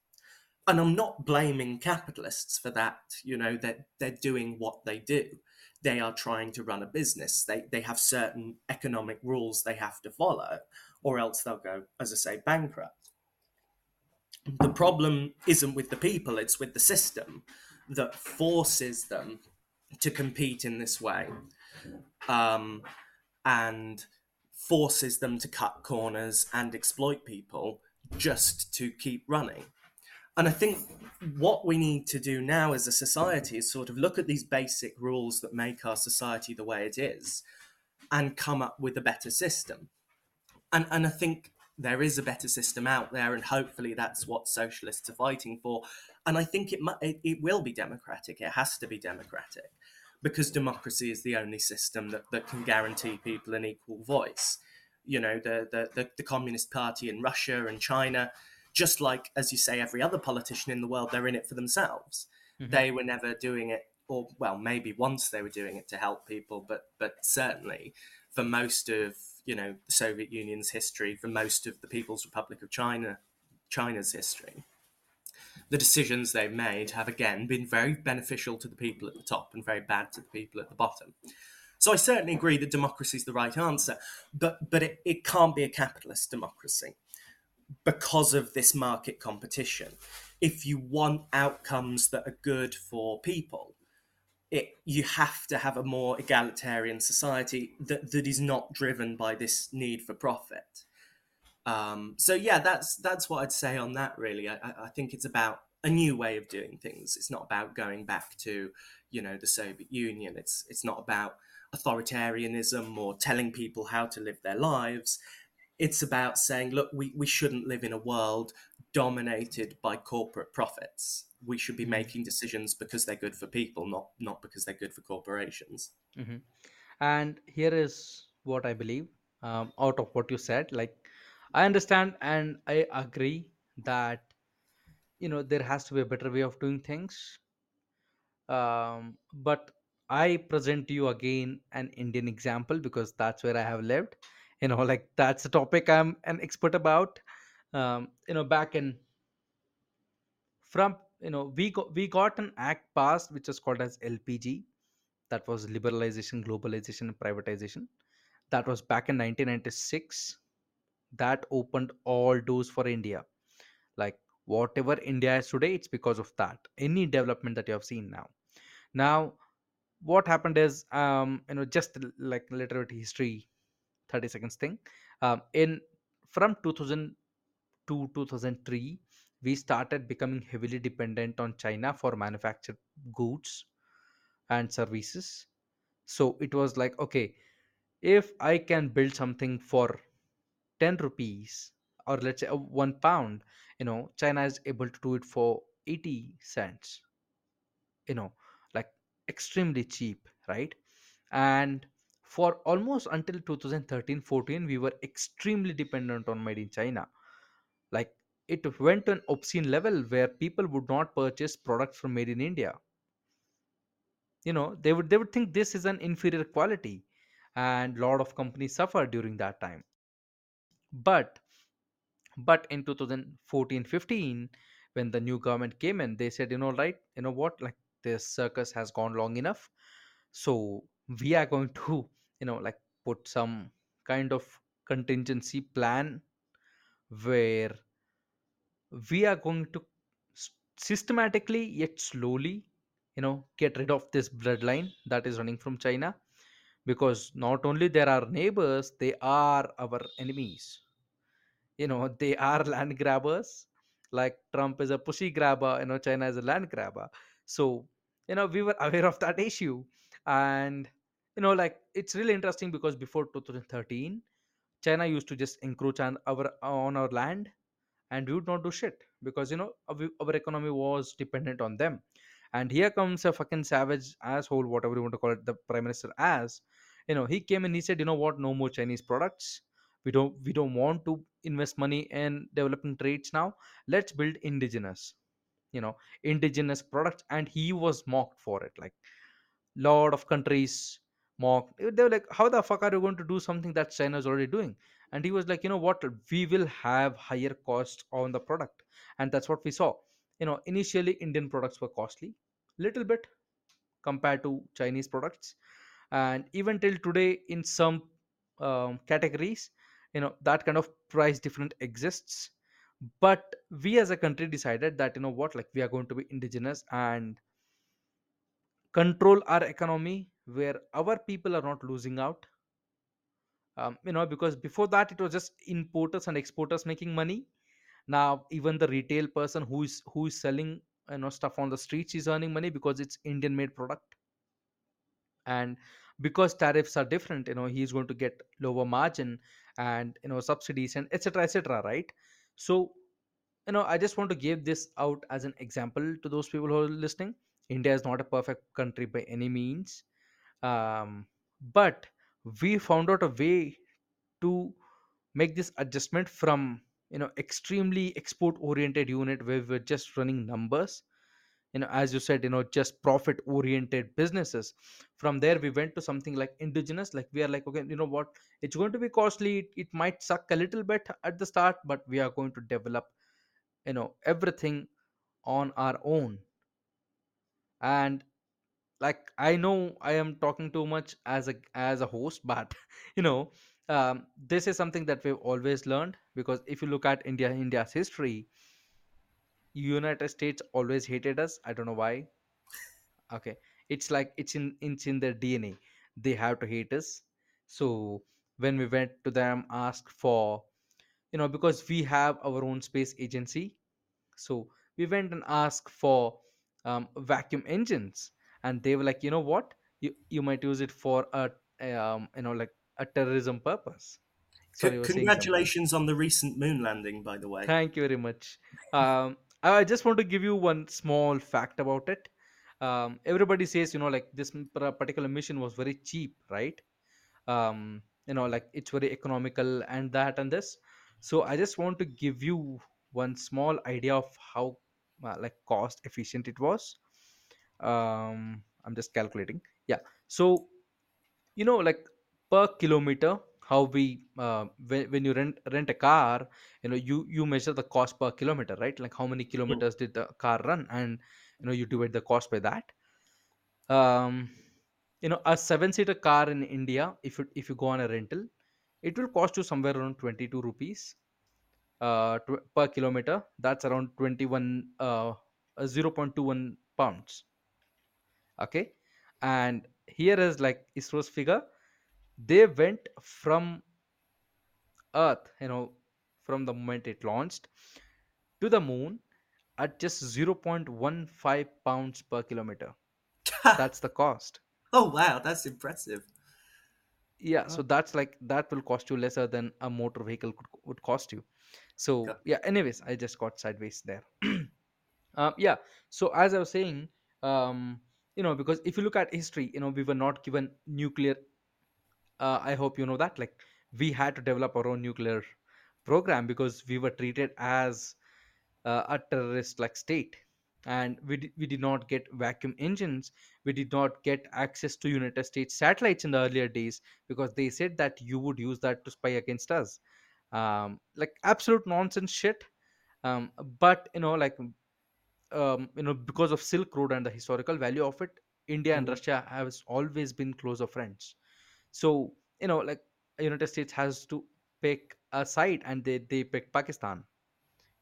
And I'm not blaming capitalists for that. You know, that they're, they're doing what they do. They are trying to run a business. They, they have certain economic rules they have to follow, or else they'll go, as I say, bankrupt. The problem isn't with the people, it's with the system that forces them to compete in this way um, and forces them to cut corners and exploit people just to keep running. And I think what we need to do now as a society is sort of look at these basic rules that make our society the way it is and come up with a better system. And, and I think there is a better system out there, and hopefully that's what socialists are fighting for. And I think it, it, it will be democratic. It has to be democratic because democracy is the only system that, that can guarantee people an equal voice. You know, the, the, the, the Communist Party in Russia and China just like as you say every other politician in the world they're in it for themselves. Mm-hmm. they were never doing it or well maybe once they were doing it to help people but but certainly for most of you know the soviet union's history for most of the people's republic of china china's history the decisions they've made have again been very beneficial to the people at the top and very bad to the people at the bottom. So I certainly agree that democracy is the right answer, but but it, it can't be a capitalist democracy because of this market competition. If you want outcomes that are good for people, it, you have to have a more egalitarian society that, that is not driven by this need for profit. Um, so yeah, that's that's what I'd say on that. Really, I, I think it's about a new way of doing things. It's not about going back to, you know, the Soviet Union. It's it's not about authoritarianism or telling people how to live their lives it's about saying, look, we, we shouldn't live in a world dominated by corporate profits. We should be mm-hmm. making decisions because they're good for people, not not because they're good for corporations. Mm-hmm. And here is what I believe um, out of what you said. Like, I understand and I agree that you know there has to be a better way of doing things. Um, but I present to you again an Indian example because that's where I have lived [LAUGHS] you know like that's a topic i'm an expert about um, you know back in from you know we got we got an act passed which is called as lpg that was liberalization globalization and privatization. That was back in 1996 that opened all doors for india. Like whatever india is today it's because of that. Any development that you have seen now. Now what happened is um you know just like literate history 30 seconds thing. Um, in from 2000 to 2003 we started becoming heavily dependent on china for manufactured goods and services. So it was like okay if i can build something for 10 rupees or let's say uh, 1 pound you know china is able to do it for 80 cents you know like extremely cheap right? And for almost until 2013-14 we were extremely dependent on made in china. Like it went to an obscene level where people would not purchase products from made in india. You know they would they would think this is an inferior quality and a lot of companies suffered during that time. But but in 2014-15 when the new government came in they said you know right you know what? Like this circus has gone long enough. So we are going to you know like put some kind of contingency plan where we are going to systematically yet slowly you know get rid of this bloodline that is running from china. Because not only there are neighbors they are our enemies. You know [LAUGHS] they are land grabbers. Like trump is a pussy grabber you know china is a land grabber. So you know we were [LAUGHS] aware of that issue. And you know like it's really interesting because before 2013 china used to just encroach on our on our land and we would not do shit because you know our, our economy was dependent on them. And here comes a fucking savage asshole whatever you want to call it the prime minister as you know he came and he said you know what? No more chinese products. We don't we don't want to invest money in developing trades now. Let's build indigenous you know indigenous products. And he was mocked for it. Like lot of countries mocked they were like how the fuck are you going to do something that china is already doing? And he was like you know what? We will have higher costs on the product. And that's what we saw. You know initially indian products were costly little bit compared to chinese products. And even till today in some um, categories you know that kind of price difference exists. But we as a country decided that you know what? Like we are going to be indigenous and control our economy where our people are not losing out. Um, you know because before that it was just importers and exporters making money. Now even the retail person who is who is selling you know stuff on the streets is earning money because it's indian made product. And because tariffs are different you know he's going to get lower margin and you know subsidies and etc etc right? So you know i just want to give this out as an example to those people who are listening. India is not a perfect country by any means um, but we found out a way to make this adjustment from you know extremely export oriented unit where we're just running numbers. You know as you said you know just profit oriented businesses. From there we went to something like indigenous like we are like okay you know what? It's going to be costly. It, it might suck a little bit at the start but we are going to develop you know everything on our own. And like i know i am talking too much as a as a host [LAUGHS] but you know um, this is something that we've always learned because if you look at india india's history united states always hated us. I don't know why. Okay. It's like it's in it's in their dna they have to hate us. So when we went to them asked for you know because we have our own space agency. So we went and asked for um, vacuum engines and they were like you know what? You you might use it for a um, you know like a terrorism purpose. Sorry C- you were saying something congratulations on the recent moon landing, by the way. thank you very much. Um, i I just want to give you one small fact about it. Um, everybody says you know like this particular mission was very cheap right? Um you know like it's very economical and that and this. So i just want to give you one small idea of how uh, like cost efficient it was um i'm just calculating. Yeah. So you know like per kilometer how we uh, when, when you rent rent a car you know you you measure the cost per kilometer right? Like how many Mm. kilometers did the car run? And you know you divide the cost by that. Um you know a seven seater car in india if you if you go on a rental it will cost you somewhere around 22 rupees. Uh, tw- per kilometer that's around 21 uh, uh, 0.21 pounds okay? And here is like isro's figure. They went from earth you know from the moment it launched to the moon at just 0.15 pounds per kilometer. [LAUGHS] That's the cost. Oh wow, that's impressive. yeah Oh, so that's like that will cost you lesser than a motor vehicle could, would cost you. So God. yeah anyways i just got sideways there. [CLEARS THROAT] Um, yeah so as i was saying um, you know because if you look at history you know we were not given nuclear uh, i hope you know that like we had to develop our own nuclear program because we were treated as uh, a terrorist like state. And we, di- we did not get vacuum engines. We did not get access to united states satellites in the earlier days because they said that you would use that to spy against us. Um, like absolute nonsense shit. Um, but you know like um, you know because of silk road and the historical value of it india and Mhm. russia has always been closer friends. So you know like united states has to pick a side and they they picked pakistan.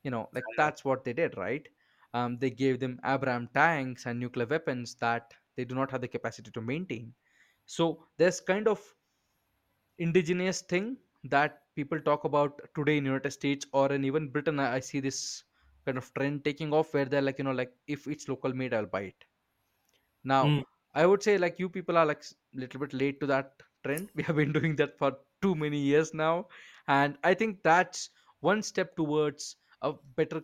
You know like that's what they did right? Um, they gave them abraham tanks and nuclear weapons that they do not have the capacity to maintain. So there's kind of indigenous thing that people talk about today in united states or in even britain. I see this kind of trend taking off where they're like you know like if it's local made i'll buy it. Now Mm. i would say like you people are like a little bit late to that trend. [LAUGHS] We have been doing that for too many years now. And i think that's one step towards a better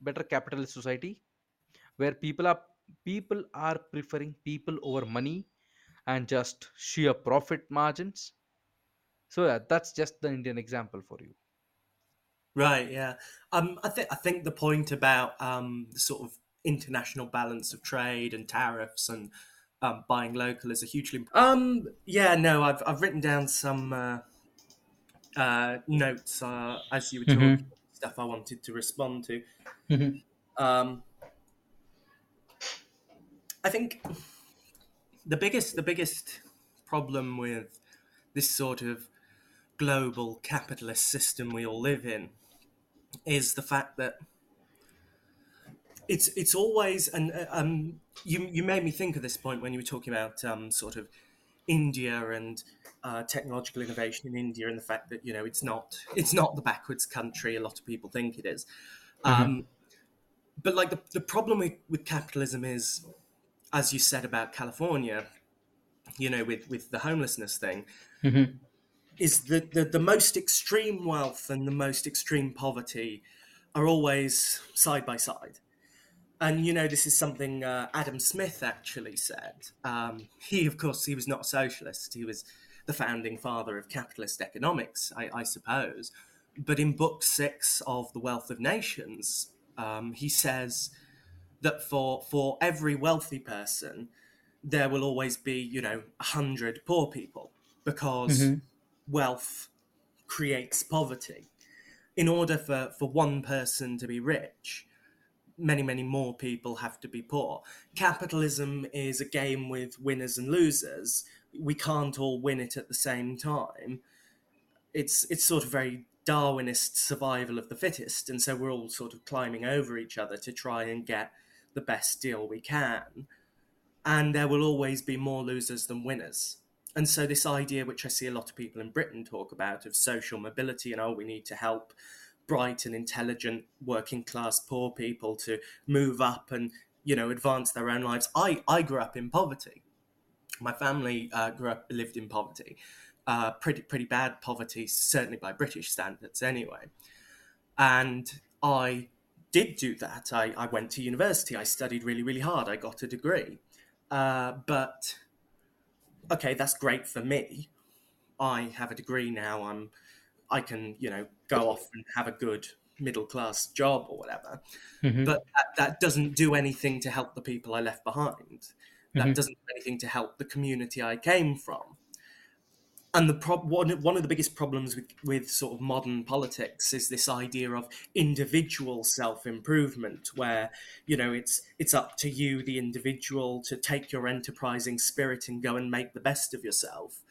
better capitalist society where people are people are preferring people over money and just sheer profit margins. So yeah that's just the indian example for you Right, yeah. Um, I think I think the point about um, the sort of international balance of trade and tariffs and um, buying local is a hugely um yeah no I've I've written down some uh, uh, notes uh, as you were talking hmm stuff I wanted to respond to. hmm Um, I think the biggest the biggest problem with this sort of global capitalist system we all live in is the fact that it's it's always and uh, um you you made me think of this point when you were talking about um sort of India and uh, technological innovation in India and the fact that you know it's not it's not the backwards country. A lot of people think it is. Hmm um but like the, the problem with, with capitalism is as you said about California you know with with the homelessness thing hmm is that the, the most extreme wealth and the most extreme poverty are always side by side and you know this is something uh, Adam Smith actually said. Um, he, of course, he was not a socialist. He was the founding father of capitalist economics, I, I suppose. But in Book Six of The Wealth of Nations, um, he says that for for every wealthy person, there will always be you know a hundred poor people because hmm wealth creates poverty. In order for, for one person to be rich, many, many more people have to be poor. Capitalism is a game with winners and losers. We can't all win it at the same time. It's it's sort of very Darwinist survival of the fittest, and so we're all sort of climbing over each other to try and get the best deal we can. And there will always be more losers than winners. And so this idea, which I see a lot of people in Britain talk about, of social mobility and oh, we need to help bright and intelligent working class poor people to move up and you know advance their own lives. I I grew up in poverty. My family uh, grew up lived in poverty, uh, pretty pretty bad poverty, certainly by British standards anyway. And I did do that. I, I went to university. I studied really really hard. I got a degree. Uh, but okay, that's great for me. I have a degree now. I'm I can, you know, go off and have a good middle class job or whatever. hmm But that, that doesn't do anything to help the people I left behind. That hmm doesn't do anything to help the community I came from. And the prob- one, one of the biggest problems with, with sort of modern politics is this idea of individual self improvement, where you know it's it's up to you, the individual, to take your enterprising spirit and go and make the best of yourself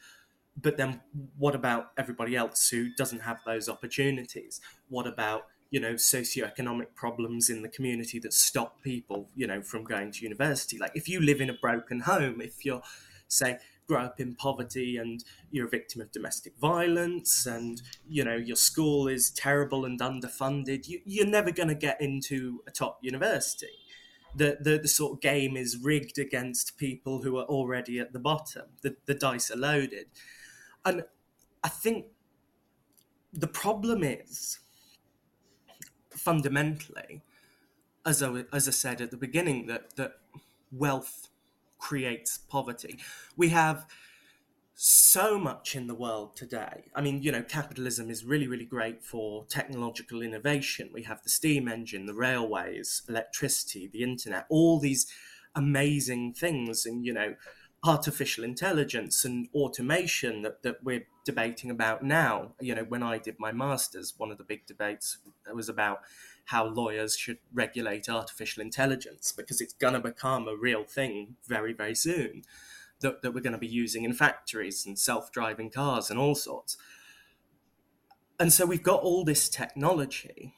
but then what about everybody else who doesn't have those opportunities? What about you know socioeconomic problems in the community that stop people you know from going to university? Like if you live in a broken home, if you're say grow up in poverty and you're a victim of domestic violence and you know your school is terrible and underfunded you, you're never going to get into a top university. The, the the sort of game is rigged against people who are already at the bottom the, the dice are loaded. And I think the problem is fundamentally, as I, as I said at the beginning, that, that wealth creates poverty. We have so much in the world today. I mean, you know, capitalism is really, really great for technological innovation. We have the steam engine, the railways, electricity, the internet, all these amazing things. And, you know, artificial intelligence and automation that, that we're debating about now. You know, when I did my master's, one of the big debates was about how lawyers should regulate artificial intelligence because it's going to become a real thing very, very soon that, that we're going to be using in factories and self driving cars and all sorts. And so we've got all this technology,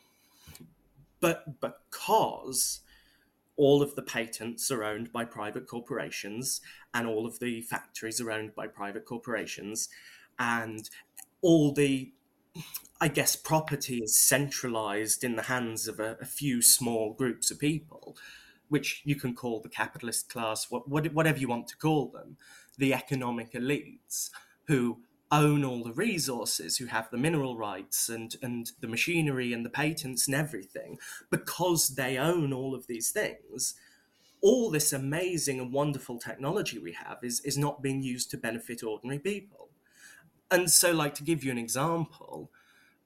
but because all of the patents are owned by private corporations and all of the factories are owned by private corporations and all the i guess property is centralized in the hands of a, a few small groups of people which you can call the capitalist class what, what, whatever you want to call them the economic elites who own all the resources, who have the mineral rights and, and the machinery and the patents and everything, because they own all of these things, all this amazing and wonderful technology we have is, is not being used to benefit ordinary people. And so, like to give you an example,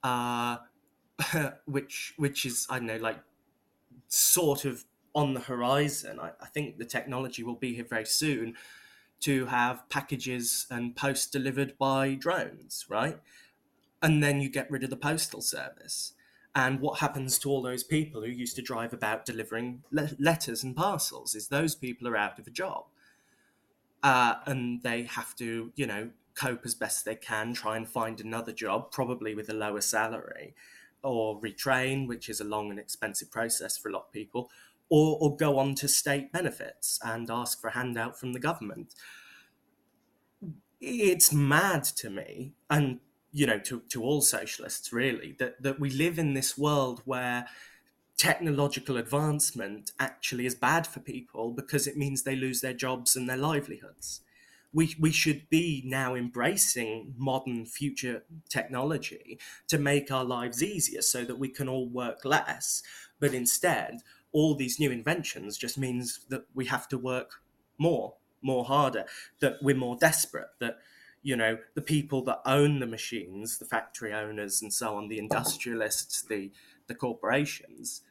uh, [LAUGHS] which which is I don't know, like sort of on the horizon. I, I think the technology will be here very soon to have packages and posts delivered by drones, right? And then you get rid of the postal service. And what happens to all those people who used to drive about delivering le- letters and parcels is those people are out of a job. Uh, and they have to, you know, cope as best they can, try and find another job, probably with a lower salary, or retrain, which is a long and expensive process for a lot of people, or, or go on to state benefits and ask for a handout from the government. It's mad to me, and you know, to, to all socialists really, that, that we live in this world where technological advancement actually is bad for people because it means they lose their jobs and their livelihoods. We, we should be now embracing modern future technology to make our lives easier so that we can all work less. But instead, all these new inventions just means that we have to work more, more harder, that we're more desperate, that you know the people that own the machines, the factory owners and so on, the industrialists, the the corporations,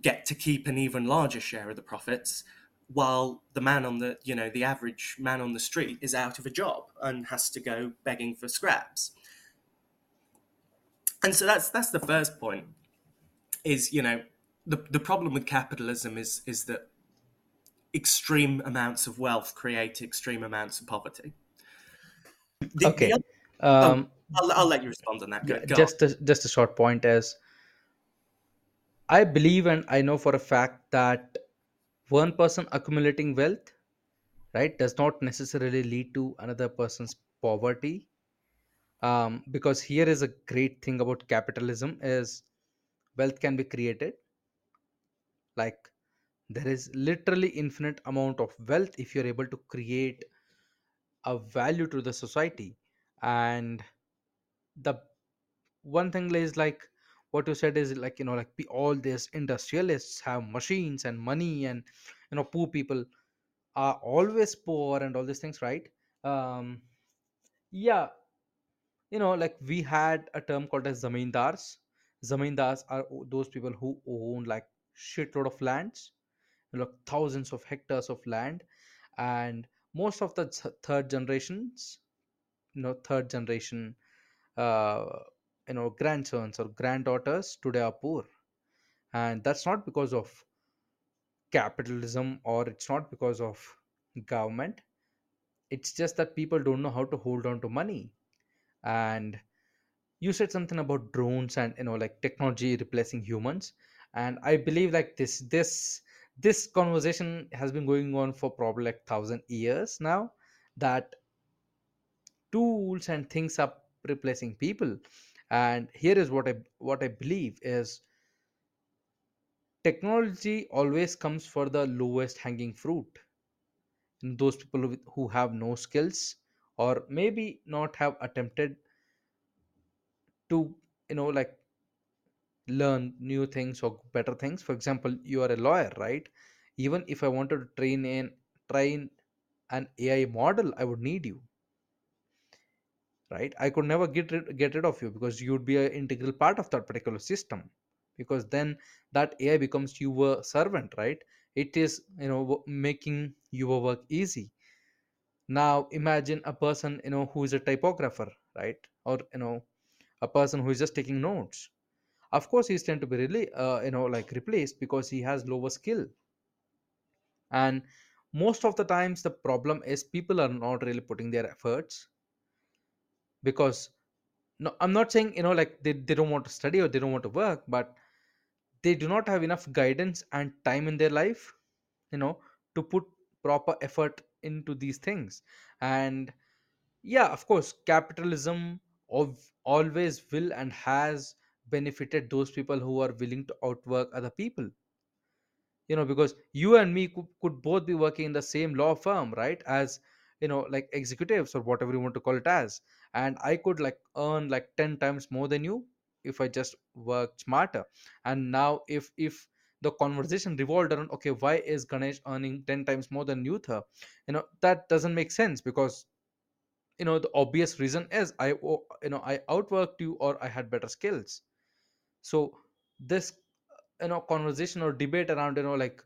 get to keep an even larger share of the profits, while the man on the you know the average man on the street is out of a job and has to go begging for scraps. And so that's that's the first point. Is you know the the problem with capitalism is is that extreme amounts of wealth create extreme amounts of poverty. The, Okay. the other, oh, Um, I'll, I'll let you respond on that. Go, go on. just a, just a short point is I believe and I know for a fact that one person accumulating wealth, right, does not necessarily lead to another person's poverty. Um, because here is a great thing about capitalism is wealth can be created. Like there is literally infinite amount of wealth if you're able to create a value to the society. And the one thing is like what you said is like you know like all these industrialists have machines and money and you know poor people are always poor and all these things right? Um yeah you know like we had a term called as zamindars. Zamindars are those people who own like shitload of lands like thousands of hectares of land and most of the th- third generations you know third generation uh, you know grandsons or granddaughters today are poor. And that's not because of capitalism or it's not because of government. It's just that people don't know how to hold on to money. And you said something about drones and you know like technology replacing humans. And i believe like this this this conversation has been going on for probably like thousand years now that tools and things are replacing people and here is what i what i believe is technology always comes for the lowest hanging fruit. And those people who have no skills or maybe not have attempted to you know like learn new things or better things. For example you are a lawyer right? Even if i wanted to train an train an ai model i would need you right? I could never get rid, get rid of you because you would be an integral part of that particular system. Because then that ai becomes your servant right? It is you know making your work easy. Now imagine a person you know who is a typographer right? Or you know a person who is just taking notes. Of course he's tend to be really uh, you know like replaced because he has lower skill. And most of the times the problem is people are not really putting their efforts because no i'm not saying you know like they, they don't want to study or they don't want to work but they do not have enough guidance and time in their life you know to put proper effort into these things. And yeah of course capitalism of always will and has benefited those people who are willing to outwork other people. You know because you and me could, could both be working in the same law firm right as you know like executives or whatever you want to call it as and i could like earn like 10 times more than you if i just worked smarter. And now if if the conversation revolved around okay why is ganesh earning 10 times more than you sir you know that doesn't make sense because you know the obvious reason is i o- you know i outworked you or i had better skills. So this you know conversation or debate around you know like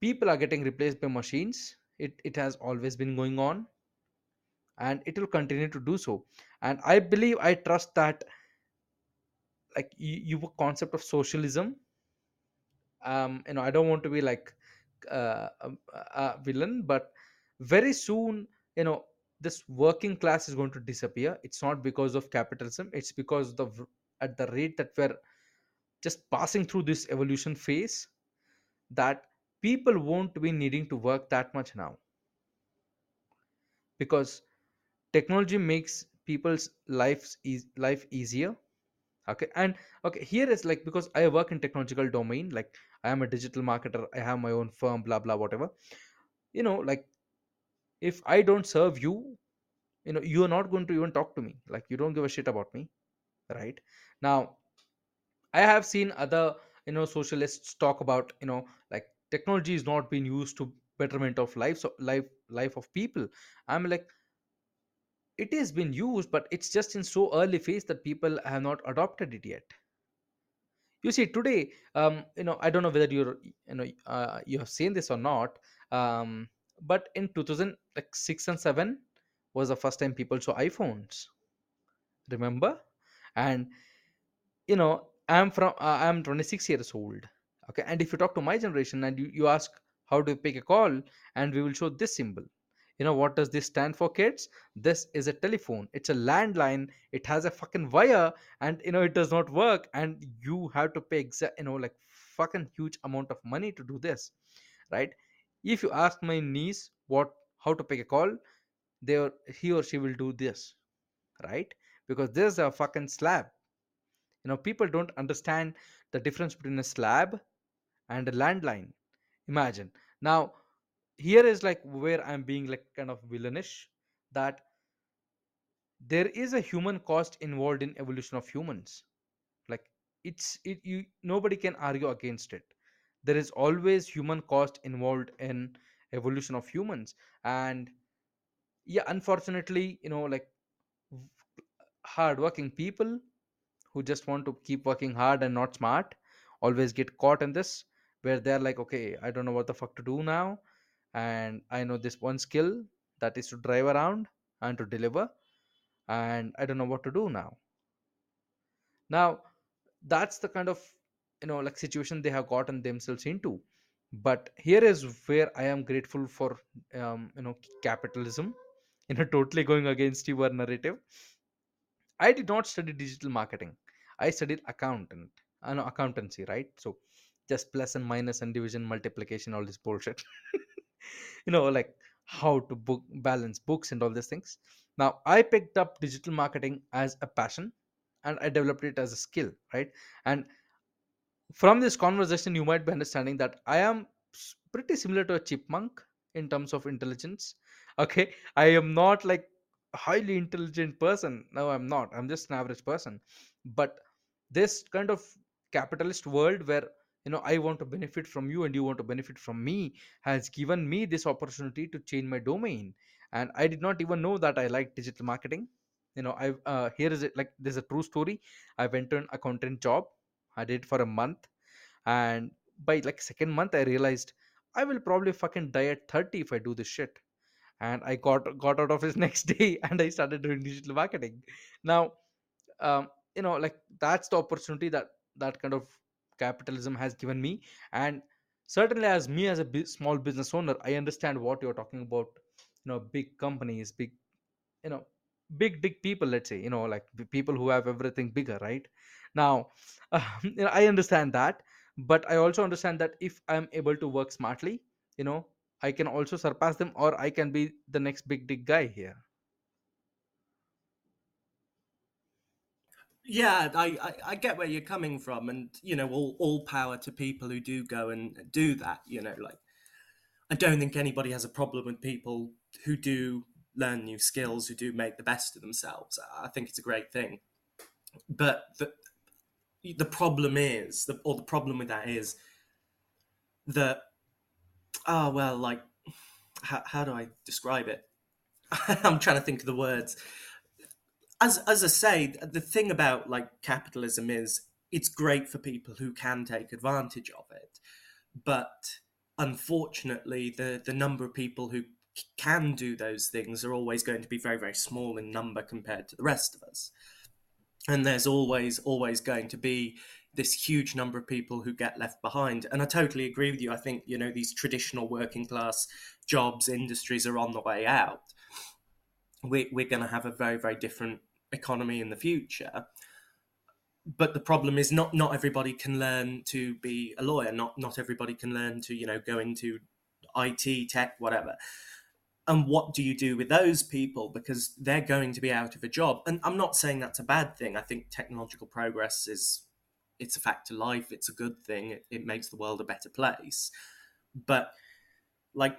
people are getting replaced by machines. It it has always been going on and it will continue to do so. And i believe i trust that like you, you concept of socialism um you know i don't want to be like uh, a, a villain but very soon you know this working class is going to disappear. It's not because of capitalism. It's because the at the rate that we're just passing through this evolution phase that people won't be needing to work that much now. Because technology makes people's lives life easier. Okay and okay here is like because i work in technological domain like i am a digital marketer i have my own firm blah blah whatever. You know like if i don't serve you you know you're not going to even talk to me. Like you don't give a shit about me right? Now i have seen other you know socialists talk about you know like technology is not being used to betterment of life so life life of people. I'm like it is been used but it's just in so early phase that people have not adopted it yet. You see today um you know i don't know whether you're you know uh, you have seen this or not um but in 2006 and 7 was the first time people saw iphones. Remember? And you know i'm from uh, i'm 26 years old okay? And if you talk to my generation and you, you ask how you pick a call? And we will show this symbol you know what does this stand for kids? This is a telephone. It's a landline. It has a fucking wire and you know it does not work. And you have to pay exact you know like fucking huge amount of money to do this right? If you ask my niece what how to pick a call they or he or she will do this right? Because this is a fucking slab. You know people don't understand the difference between a slab and a landline. Imagine. Now here is like where i'm being like kind of villainish that there is a human cost involved in evolution of humans. Like it's it you nobody can argue against it. There is always human cost involved in evolution of humans. And yeah unfortunately you know like hardworking people who just want to keep working hard and not smart always get caught in this where they're like okay i don't know what the fuck to do now and i know this one skill that is to drive around and to deliver and i don't know what to do now now that's the kind of you know like situation they have gotten themselves into but here is where i am grateful for um, you know capitalism [LAUGHS] you know totally going against your narrative I did not study digital marketing. I studied accountant, uh, no, accountancy, right? So just plus and minus and division, multiplication, all this bullshit. [LAUGHS] [LAUGHS] you know, like how to book balance books and all these things. Now I picked up digital marketing as a passion and I developed it as a skill, right? And from this conversation you might be understanding that i am pretty similar to a chipmunk in terms of intelligence [LAUGHS] okay i am not like a highly intelligent person no i'm not i'm just an average person but this kind of capitalist world where you know i want to benefit from you and you want to benefit from me has given me this opportunity to change my domain. And i did not even know that i like digital marketing. You know i uh, here is it like there's a true story. I went to an accountant job. I did for a month. And by like second month i realized i will probably fucking die at 30 if i do this shit. And i got got out of his [LAUGHS] next day and i started doing digital marketing. Now um, you know like that's the opportunity that that kind of capitalism has given me and certainly as me as a small business owner i understand what you're talking about you know big companies big you know big big people let's say you know like people who have everything bigger right? Now [LAUGHS] you know, i understand that but i also understand that if i'm able to work smartly you know i can also surpass them or i can be the next big big guy here Yeah, I, I, I get where you're coming from, and you know, all, all power to people who do go and do that. You know, like I don't think anybody has a problem with people who do learn new skills, who do make the best of themselves. I think it's a great thing. But the the problem is, the, or the problem with that is that, oh well, like how, how do I describe it? [LAUGHS] I'm trying to think of the words. As as I say, the thing about like capitalism is it's great for people who can take advantage of it, but unfortunately, the the number of people who can do those things are always going to be very very small in number compared to the rest of us. And there's always always going to be this huge number of people who get left behind. And i totally agree with you. I think you know these traditional working class jobs industries are on the way out. We, we're going to have a very very different economy in the future. But the problem is not not everybody can learn to be a lawyer. Not not everybody can learn to you know go into IT tech whatever. And what do you do with those people? Because they're going to be out of a job. And i'm not saying that's a bad thing. I think technological progress is it's a fact of life. It's a good thing. It, it makes the world a better place. But like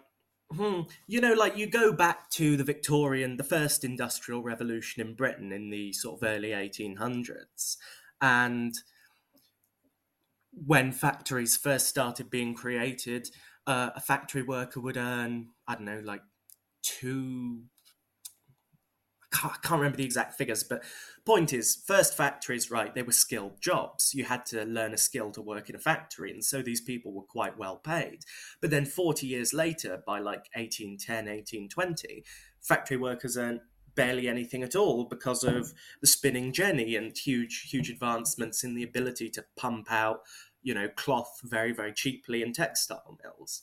hmm, you know like you go back to the victorian the first industrial revolution in britain in the sort of early 1800s and when factories first started being created uh, a factory worker would earn i don't know like two can't, I can't remember the exact figures, but point is, first factories, right? They were skilled jobs. You had to learn a skill to work in a factory, and so these people were quite well paid. But then, forty years later, by like 1810, 1820, factory workers earned barely anything at all because of the spinning jenny and huge, huge advancements in the ability to pump out, you know, cloth very, very cheaply in textile mills.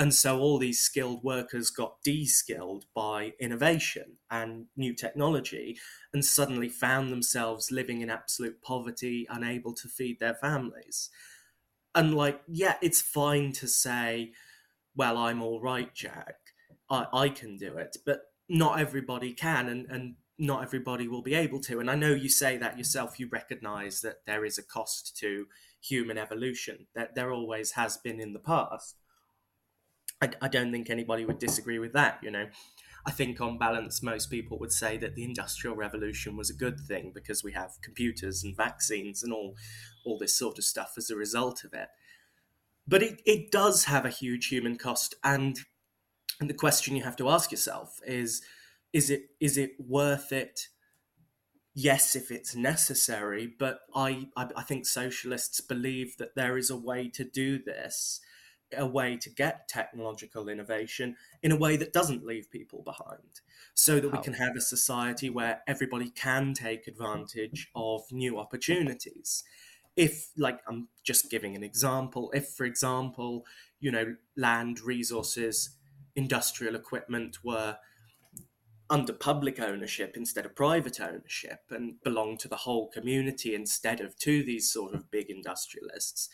And so all these skilled workers got de skilled by innovation and new technology and suddenly found themselves living in absolute poverty, unable to feed their families. And, like, yeah, it's fine to say, well, I'm all right, Jack. I, I can do it. But not everybody can. And, and not everybody will be able to. And I know you say that yourself, you recognize that there is a cost to human evolution, that there always has been in the past. I, I don't think anybody would disagree with that. You know, I think on balance, most people would say that the Industrial Revolution was a good thing because we have computers and vaccines and all, all this sort of stuff as a result of it. But it, it does have a huge human cost, and and the question you have to ask yourself is, is it is it worth it? Yes, if it's necessary, but I, I, I think socialists believe that there is a way to do this a way to get technological innovation in a way that doesn't leave people behind so that we can have a society where everybody can take advantage of new opportunities. If like i'm just giving an example if for example you know land resources industrial equipment were under public ownership instead of private ownership and belong to the whole community instead of to these sort of big industrialists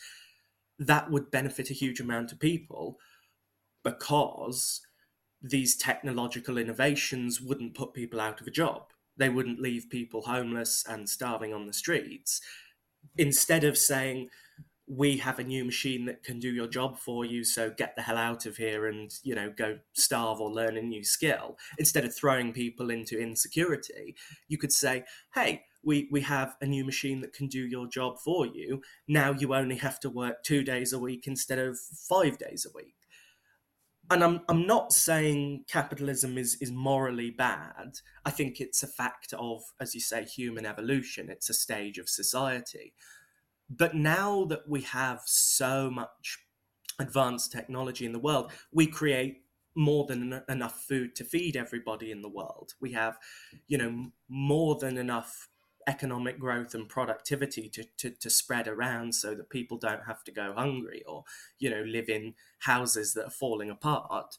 that would benefit a huge amount of people because these technological innovations wouldn't put people out of a job. They wouldn't leave people homeless and starving on the streets. Instead of saying, we have a new machine that can do your job for you so get the hell out of here and you know go starve or learn a new skill instead of throwing people into insecurity you could say hey we we have a new machine that can do your job for you now you only have to work 2 days a week instead of 5 days a week and I'm I'm not saying capitalism is is morally bad. I think it's a fact of, as you say, human evolution. It's a stage of society. But now that we have so much advanced technology in the world, we create more than enough food to feed everybody in the world. We have, you know, more than enough economic growth and productivity to, to, to spread around so that people don't have to go hungry or you know live in houses that are falling apart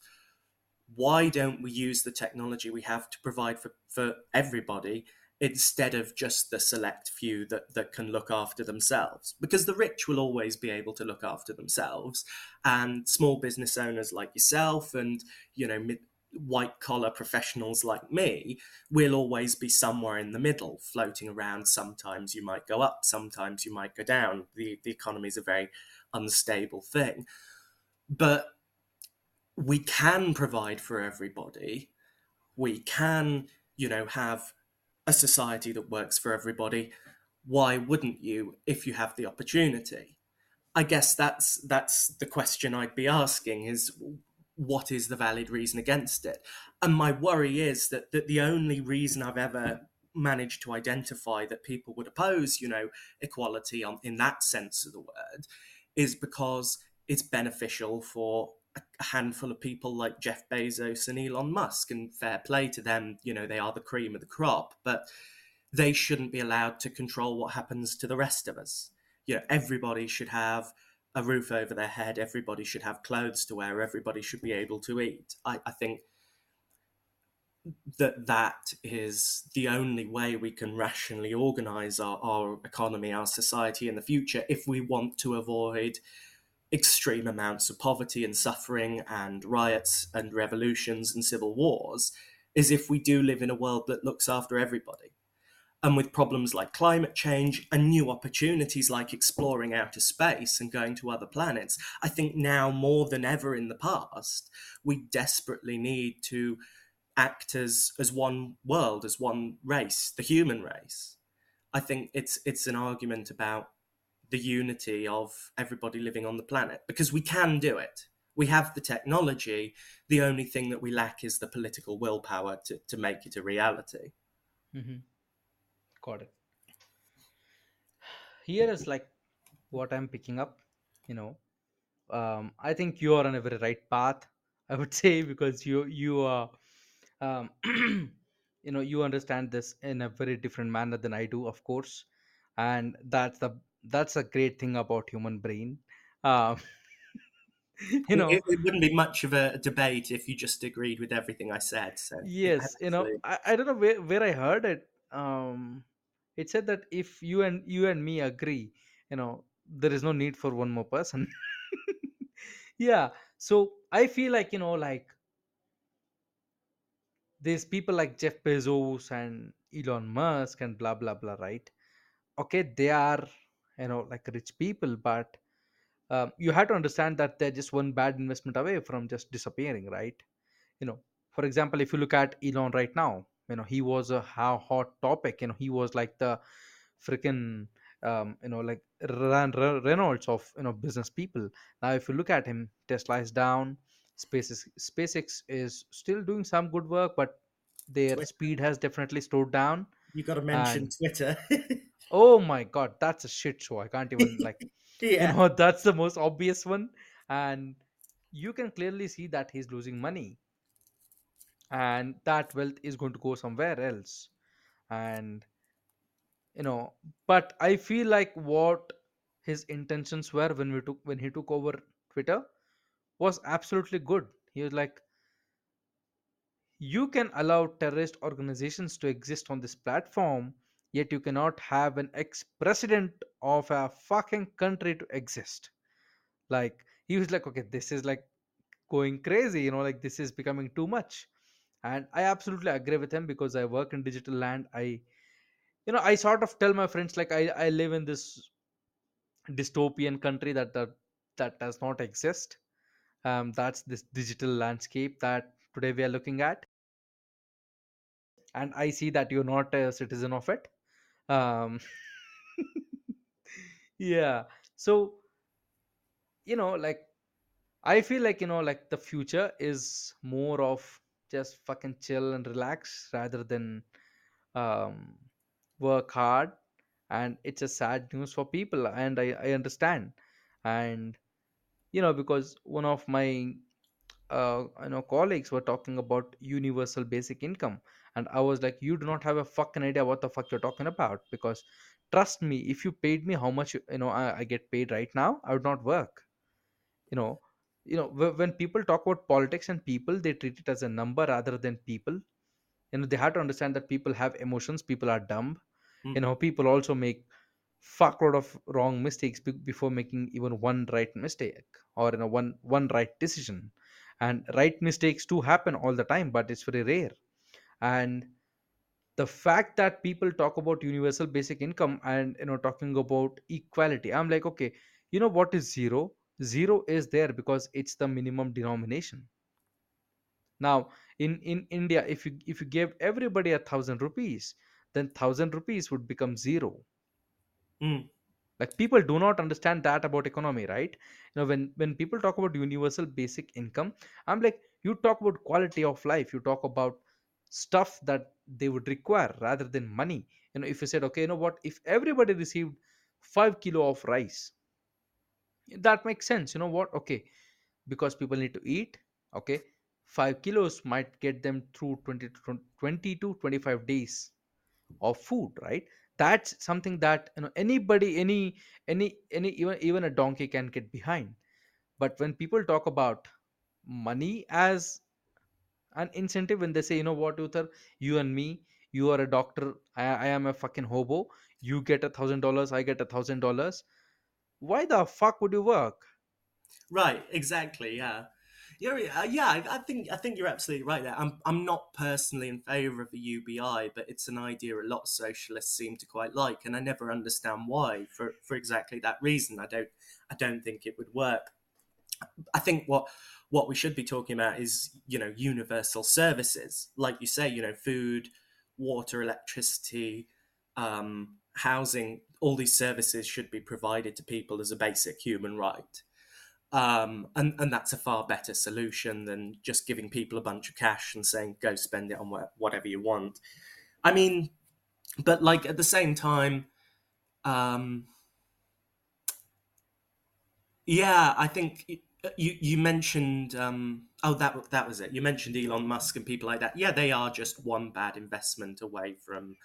why don't we use the technology we have to provide for, for everybody instead of just the select few that, that can look after themselves? Because the rich will always be able to look after themselves and small business owners like yourself and you know mid, white collar professionals like me will always be somewhere in the middle, floating around. Sometimes you might go up, sometimes you might go down. The, the economy is a very unstable thing. But we can provide for everybody we can, you know, have a society that works for everybody, why wouldn't you if you have the opportunity? I guess that's that's the question I'd be asking is what is the valid reason against it? And my worry is that, that the only reason I've ever managed to identify that people would oppose, you know, equality on, in that sense of the word is because it's beneficial for a handful of people like Jeff Bezos and Elon Musk, and fair play to them, you know, they are the cream of the crop, but they shouldn't be allowed to control what happens to the rest of us. You know, everybody should have a roof over their head, everybody should have clothes to wear, everybody should be able to eat. I, I think that that is the only way we can rationally organize our, our economy, our society in the future if we want to avoid extreme amounts of poverty and suffering and riots and revolutions and civil wars is if we do live in a world that looks after everybody. And with problems like climate change and new opportunities like exploring outer space and going to other planets, I think now more than ever in the past, we desperately need to act as, as one world, as one race, the human race. I think it's it's an argument about the unity of everybody living on the planet because we can do it. We have the technology. The only thing that we lack is the political willpower to, to make it a reality. hmm Got it. Here is like what I'm picking up. You know, um, I think you are on a very right path. [LAUGHS] I would say because you you are, um, [CLEARS THROAT] you know, you understand this in a very different manner than I do, of course, and that's the that's a great thing about human brain. Um, [LAUGHS] you know, it wouldn't be much of a debate if you just agreed with everything I said. So, yes, you know. I, I don't know where where I heard it. Um, it said that if you and you and me agree, you know, there is no need for one more person. [LAUGHS] yeah so i feel like you know like there's people like jeff bezos and elon musk and blah blah blah right okay they are you know like rich people but um, you have to understand that they're just one bad investment away from just disappearing right you know for example if you look at elon right now you know he was a ho- hot topic you know he was like the freaking um, you know like Re- reynolds of you know business people now if you look at him tesla is down spacex spacex is still doing some good work but their Twitter. speed has definitely slowed down You got to mention and Twitter. [LAUGHS] oh my god that's a shit show i can't even [LAUGHS] like you yeah. know [LAUGHS] that's the most obvious one and you can clearly see that he's losing money and that wealth is going to go somewhere else. And you know but i feel like what his intentions were when we took when he took over twitter was absolutely good. He was like you can allow terrorist organizations to exist on this platform yet you cannot have an ex-president of a fucking country to exist. Like he was like okay this is like going crazy you know like this is becoming too much and i absolutely agree with him because i work in digital land. I you know i sort of tell my friends like i i live in this dystopian country that that, that does not exist. Um that's this digital landscape that today we are looking at. And i see that you're not a citizen of it. Um [LAUGHS] yeah. So you know like I feel like you know, like the future is more of just fucking chill and relax rather than um, work hard. And it's a sad news for people, and I, I understand. And you know, because one of my uh, you know colleagues were talking about universal basic income, and I was like, you do not have a fucking idea what the fuck you're talking about. Because trust me, if you paid me how much you know I, I get paid right now, I would not work you know you know wh- when people talk about politics and people they treat it as a number rather than people. You know they have to understand that people have emotions people are dumb. Hmm. You know people also make fuckload of wrong mistakes be- before making even one right mistake or you know one one right decision. And right mistakes do happen all the time but it's very rare. And the fact that people talk about universal basic income and you know talking about equality i'm like okay you know what is zero zero is there because it's the minimum denomination. Now in in india if you if you gave everybody a thousand rupees then thousand rupees would become zero. Mm, like people do not understand that about economy right? You know when when people talk about universal basic income i'm like you talk about quality of life you talk about stuff that they would require rather than money. You know if you said okay you know what? If everybody received 5 kilo of rice that makes sense you know what? Okay because people need to eat okay 5 kilos might get them through 20 to 20 20 to 25 days of food right? That's something that you know anybody any any any even even a donkey can get behind. But when people talk about money as an incentive when they say you know what Uther, you and me you are a doctor I, I am a fucking hobo. You get a thousand dollars i get a thousand dollars why the fuck would you work right, exactly. Yeah, yeah, yeah. yeah, I, I think I think you're absolutely right there. I'm I'm not personally in favour of the UBI, but it's an idea a lot of socialists seem to quite like, and I never understand why. For for exactly that reason, I don't I don't think it would work. I think what what we should be talking about is you know universal services, like you say, you know, food, water, electricity, um, housing. All these services should be provided to people as a basic human right um, and and that's a far better solution than just giving people a bunch of cash and saying go spend it on wha- whatever you want. I mean, but like at the same time, um, yeah, I think you you mentioned um, oh that that was it. You mentioned Elon Musk and people like that. Yeah, they are just one bad investment away from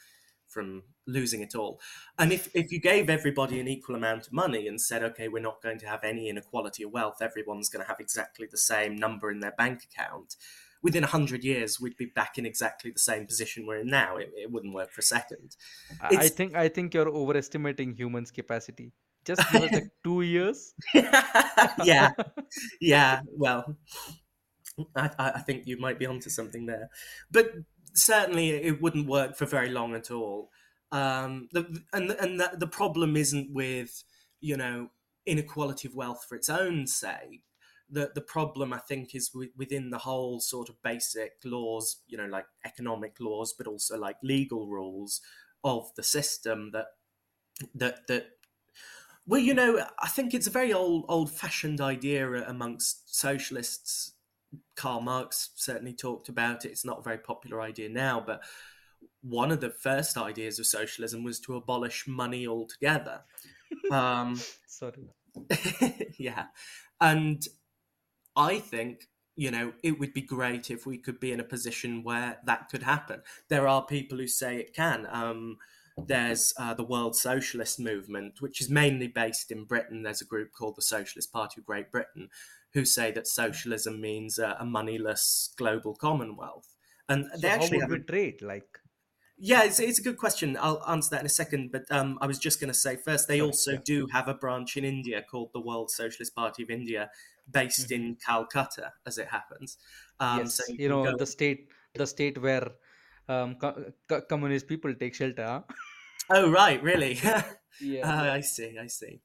from losing it all. And if, if you gave everybody an equal amount of money and said, okay, we're not going to have any inequality of wealth, everyone's going to have exactly the same number in their bank account, within 100 years, we'd be back in exactly the same position we're in now. It, it wouldn't work for a second. i I think i think you're overestimating humans capacity just give us like [LAUGHS] two years [LAUGHS] yeah, [LAUGHS] yeah, well, I I think you might be onto something there. But certainly it wouldn't work for very long at all. Um, the, and and the, the problem isn't with you know inequality of wealth for its own sake. The the problem I think is wi- within the whole sort of basic laws, you know, like economic laws, but also like legal rules of the system that that that well, you know, I think it's a very old old fashioned idea amongst socialists Karl Marx certainly talked about it. It's not a very popular idea now, but one of the first ideas of socialism was to abolish money altogether. Um, [LAUGHS] sorry [LAUGHS] yeah. And I think, you know, it would be great if we could be in a position where that could happen. There are people who say it can. Um, there's uh, the World Socialist Movement, which is mainly based in Britain. There's a group called the Socialist Party of Great Britain who say that socialism means uh, a moneyless global commonwealth. And they so how actually would have we a trade like yeah, it's, it's a good question. I'll answer that in a second. But um, I was just going to say first, they sorry also yeah do have a branch in India called the World Socialist Party of India, based hmm in Calcutta, as it happens. Um, so yes you you know go. the state the state where um co- co- communist people take shelter huh? Oh, right, really? [LAUGHS] [LAUGHS] uh, yeah I see, I see.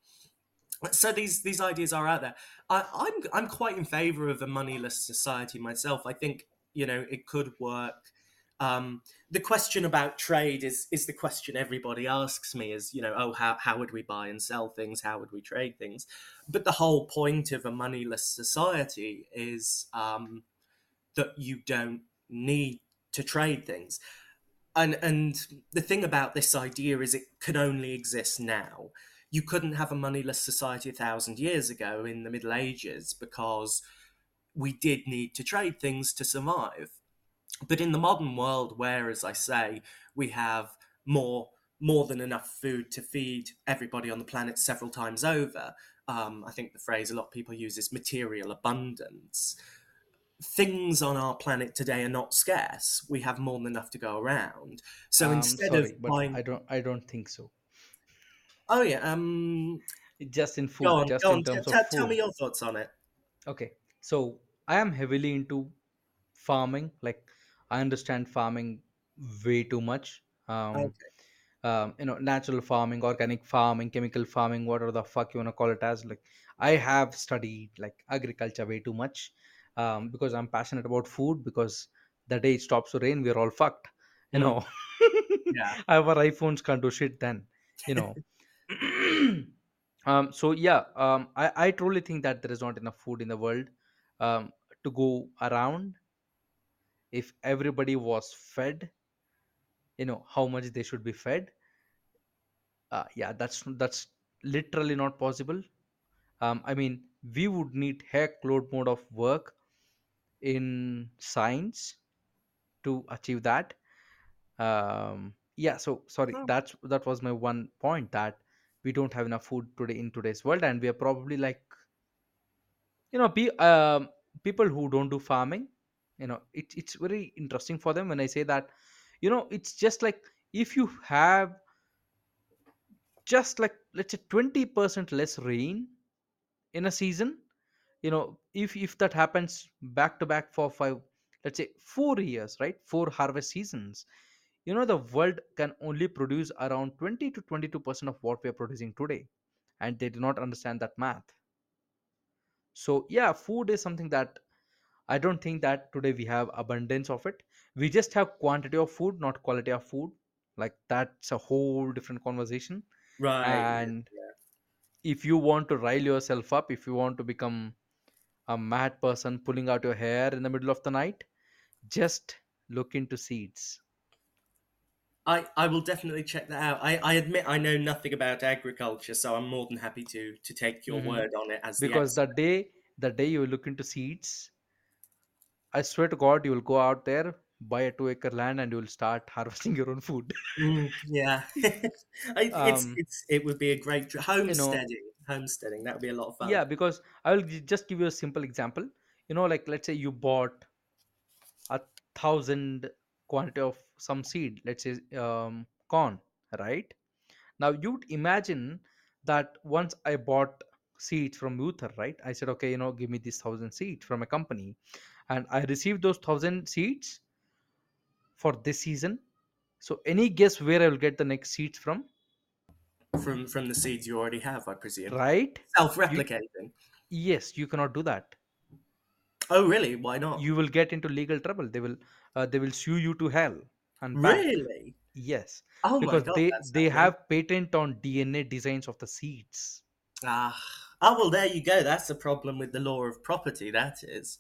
So these these ideas are out there. I, I'm I'm quite in favour of a moneyless society myself. I think you know it could work. Um, the question about trade is is the question everybody asks me is you know oh how how would we buy and sell things how would we trade things but the whole point of a moneyless society is um, that you don't need to trade things and and the thing about this idea is it can only exist now you couldn't have a moneyless society a thousand years ago in the middle ages because we did need to trade things to survive. But in the modern world where as i say we have more more than enough food to feed everybody on the planet several times over um, i think the phrase a lot of people use is material abundance things on our planet today are not scarce. We have more than enough to go around. So um instead of sorry but i don't i don't think so oh yeah um just in go food on just go in on t- terms of t- tell me your thoughts on it. Okay so i am heavily into farming like i understand farming way too much um okay. um, you know natural farming organic farming chemical farming whatever the fuck you want to call it as like i have studied like agriculture way too much um, because i'm passionate about food because the day it stops to rain we're all fucked you Mm, know? [LAUGHS] Yeah. our iphones can't do shit then you know [LAUGHS] [CLEARS THROAT] um so yeah um i i truly think that there is not enough food in the world um to go around. If everybody was fed you know how much they should be fed uh, yeah that's that's literally not possible. Um i mean we would need heck load mode of work in science to achieve that. Um yeah so sorry Oh, that's that was my one point that we don't have enough food today in today's world and we are probably like you know pe- um, people who don't do farming you know it, it's very interesting for them when i say that you know it's just like if you have just like let's say 20% less rain in a season you know if if that happens back to back for five let's say four years right? Four harvest seasons you know the world can only produce around 20 to 22% of what we are producing today and they do not understand that math. So yeah food is something that i don't think that today we have abundance of it. We just have quantity of food not quality of food. Like that's a whole different conversation. Right. and if you want to rile yourself up if you want to become a mad person pulling out your hair in the middle of the night just look into seeds I, I will definitely check that out. I, I admit I know nothing about agriculture, so I'm more than happy to to take your Mhm. word on it as because the expert. day the day you look into seeds i swear to god you will go out there buy a two acre land and you will start [LAUGHS] harvesting your own food Mm, yeah, [LAUGHS] I, it's um it's it would be a great tr- you know homesteading. Homesteading that would be a lot of fun. yeah because i will just give you a simple example you know like let's say you bought a thousand quantity of some seed let's say um corn right now you'd imagine that once i bought seeds from Uther, right i said okay you know give me these thousand seeds from a company and i received those thousand seeds for this season so any guess where i will get the next seeds from From from the seeds you already have, I presume. right Self-replicating. yes you cannot do that Oh, really? Why not? you will get into legal trouble they will uh, they will sue you to hell and back Really? yes Oh my because god, they they have patent on dna designs of the seeds Ah, oh well, there you go. That's the problem with the law of property. That is,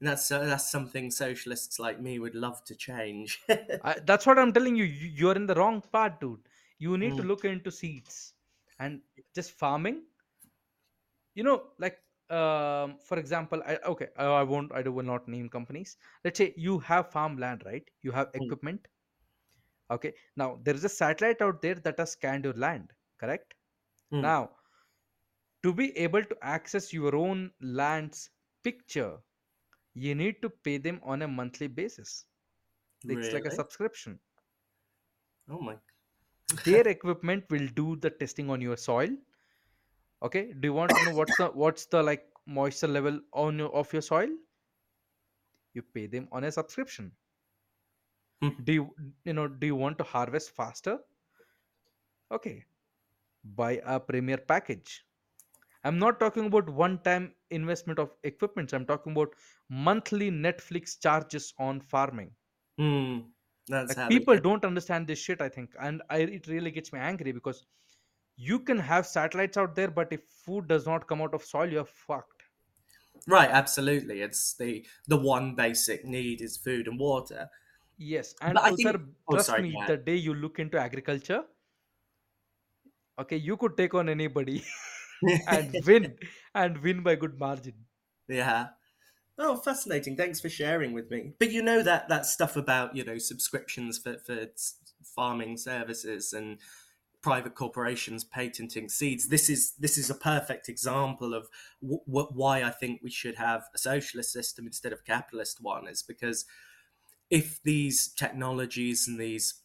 and that's uh, that's something socialists like me would love to change. [LAUGHS] I, that's what i'm telling you You- you're in the wrong part dude you need to Mm, look into seeds and just farming you know like um for example i okay i, I won't i do, will not name companies let's say you have farmland right you have mm, equipment okay now there is a satellite out there that has scanned your land correct mm. now to be able to access your own land's picture you need to pay them on a monthly basis it's like a subscription Oh my. their [LAUGHS] equipment will do the testing on your soil okay do you want to know what's the what's the like moisture level on your, of your soil you pay them on a subscription. Do you you know do you want to harvest faster? Okay. Buy a premier package. I'm not talking about one time investment of equipment i'm talking about monthly netflix charges on farming. Mm, that's like people don't understand this shit i think. And I, it really gets me angry because you can have satellites out there but if food does not come out of soil you're fucked. Right, absolutely. It's the the one basic need is food and water. Yes and But I think. Oh, trust sorry. me the day you look into agriculture okay you could take on anybody [LAUGHS] and win [LAUGHS] and win by good margin yeah. Oh, fascinating. Thanks for sharing with me. But you know that that stuff about you know subscriptions for for s- farming services and private corporations patenting seeds. This is this is a perfect example of w- w- why I think we should have a socialist system instead of a capitalist one. Is because if these technologies and these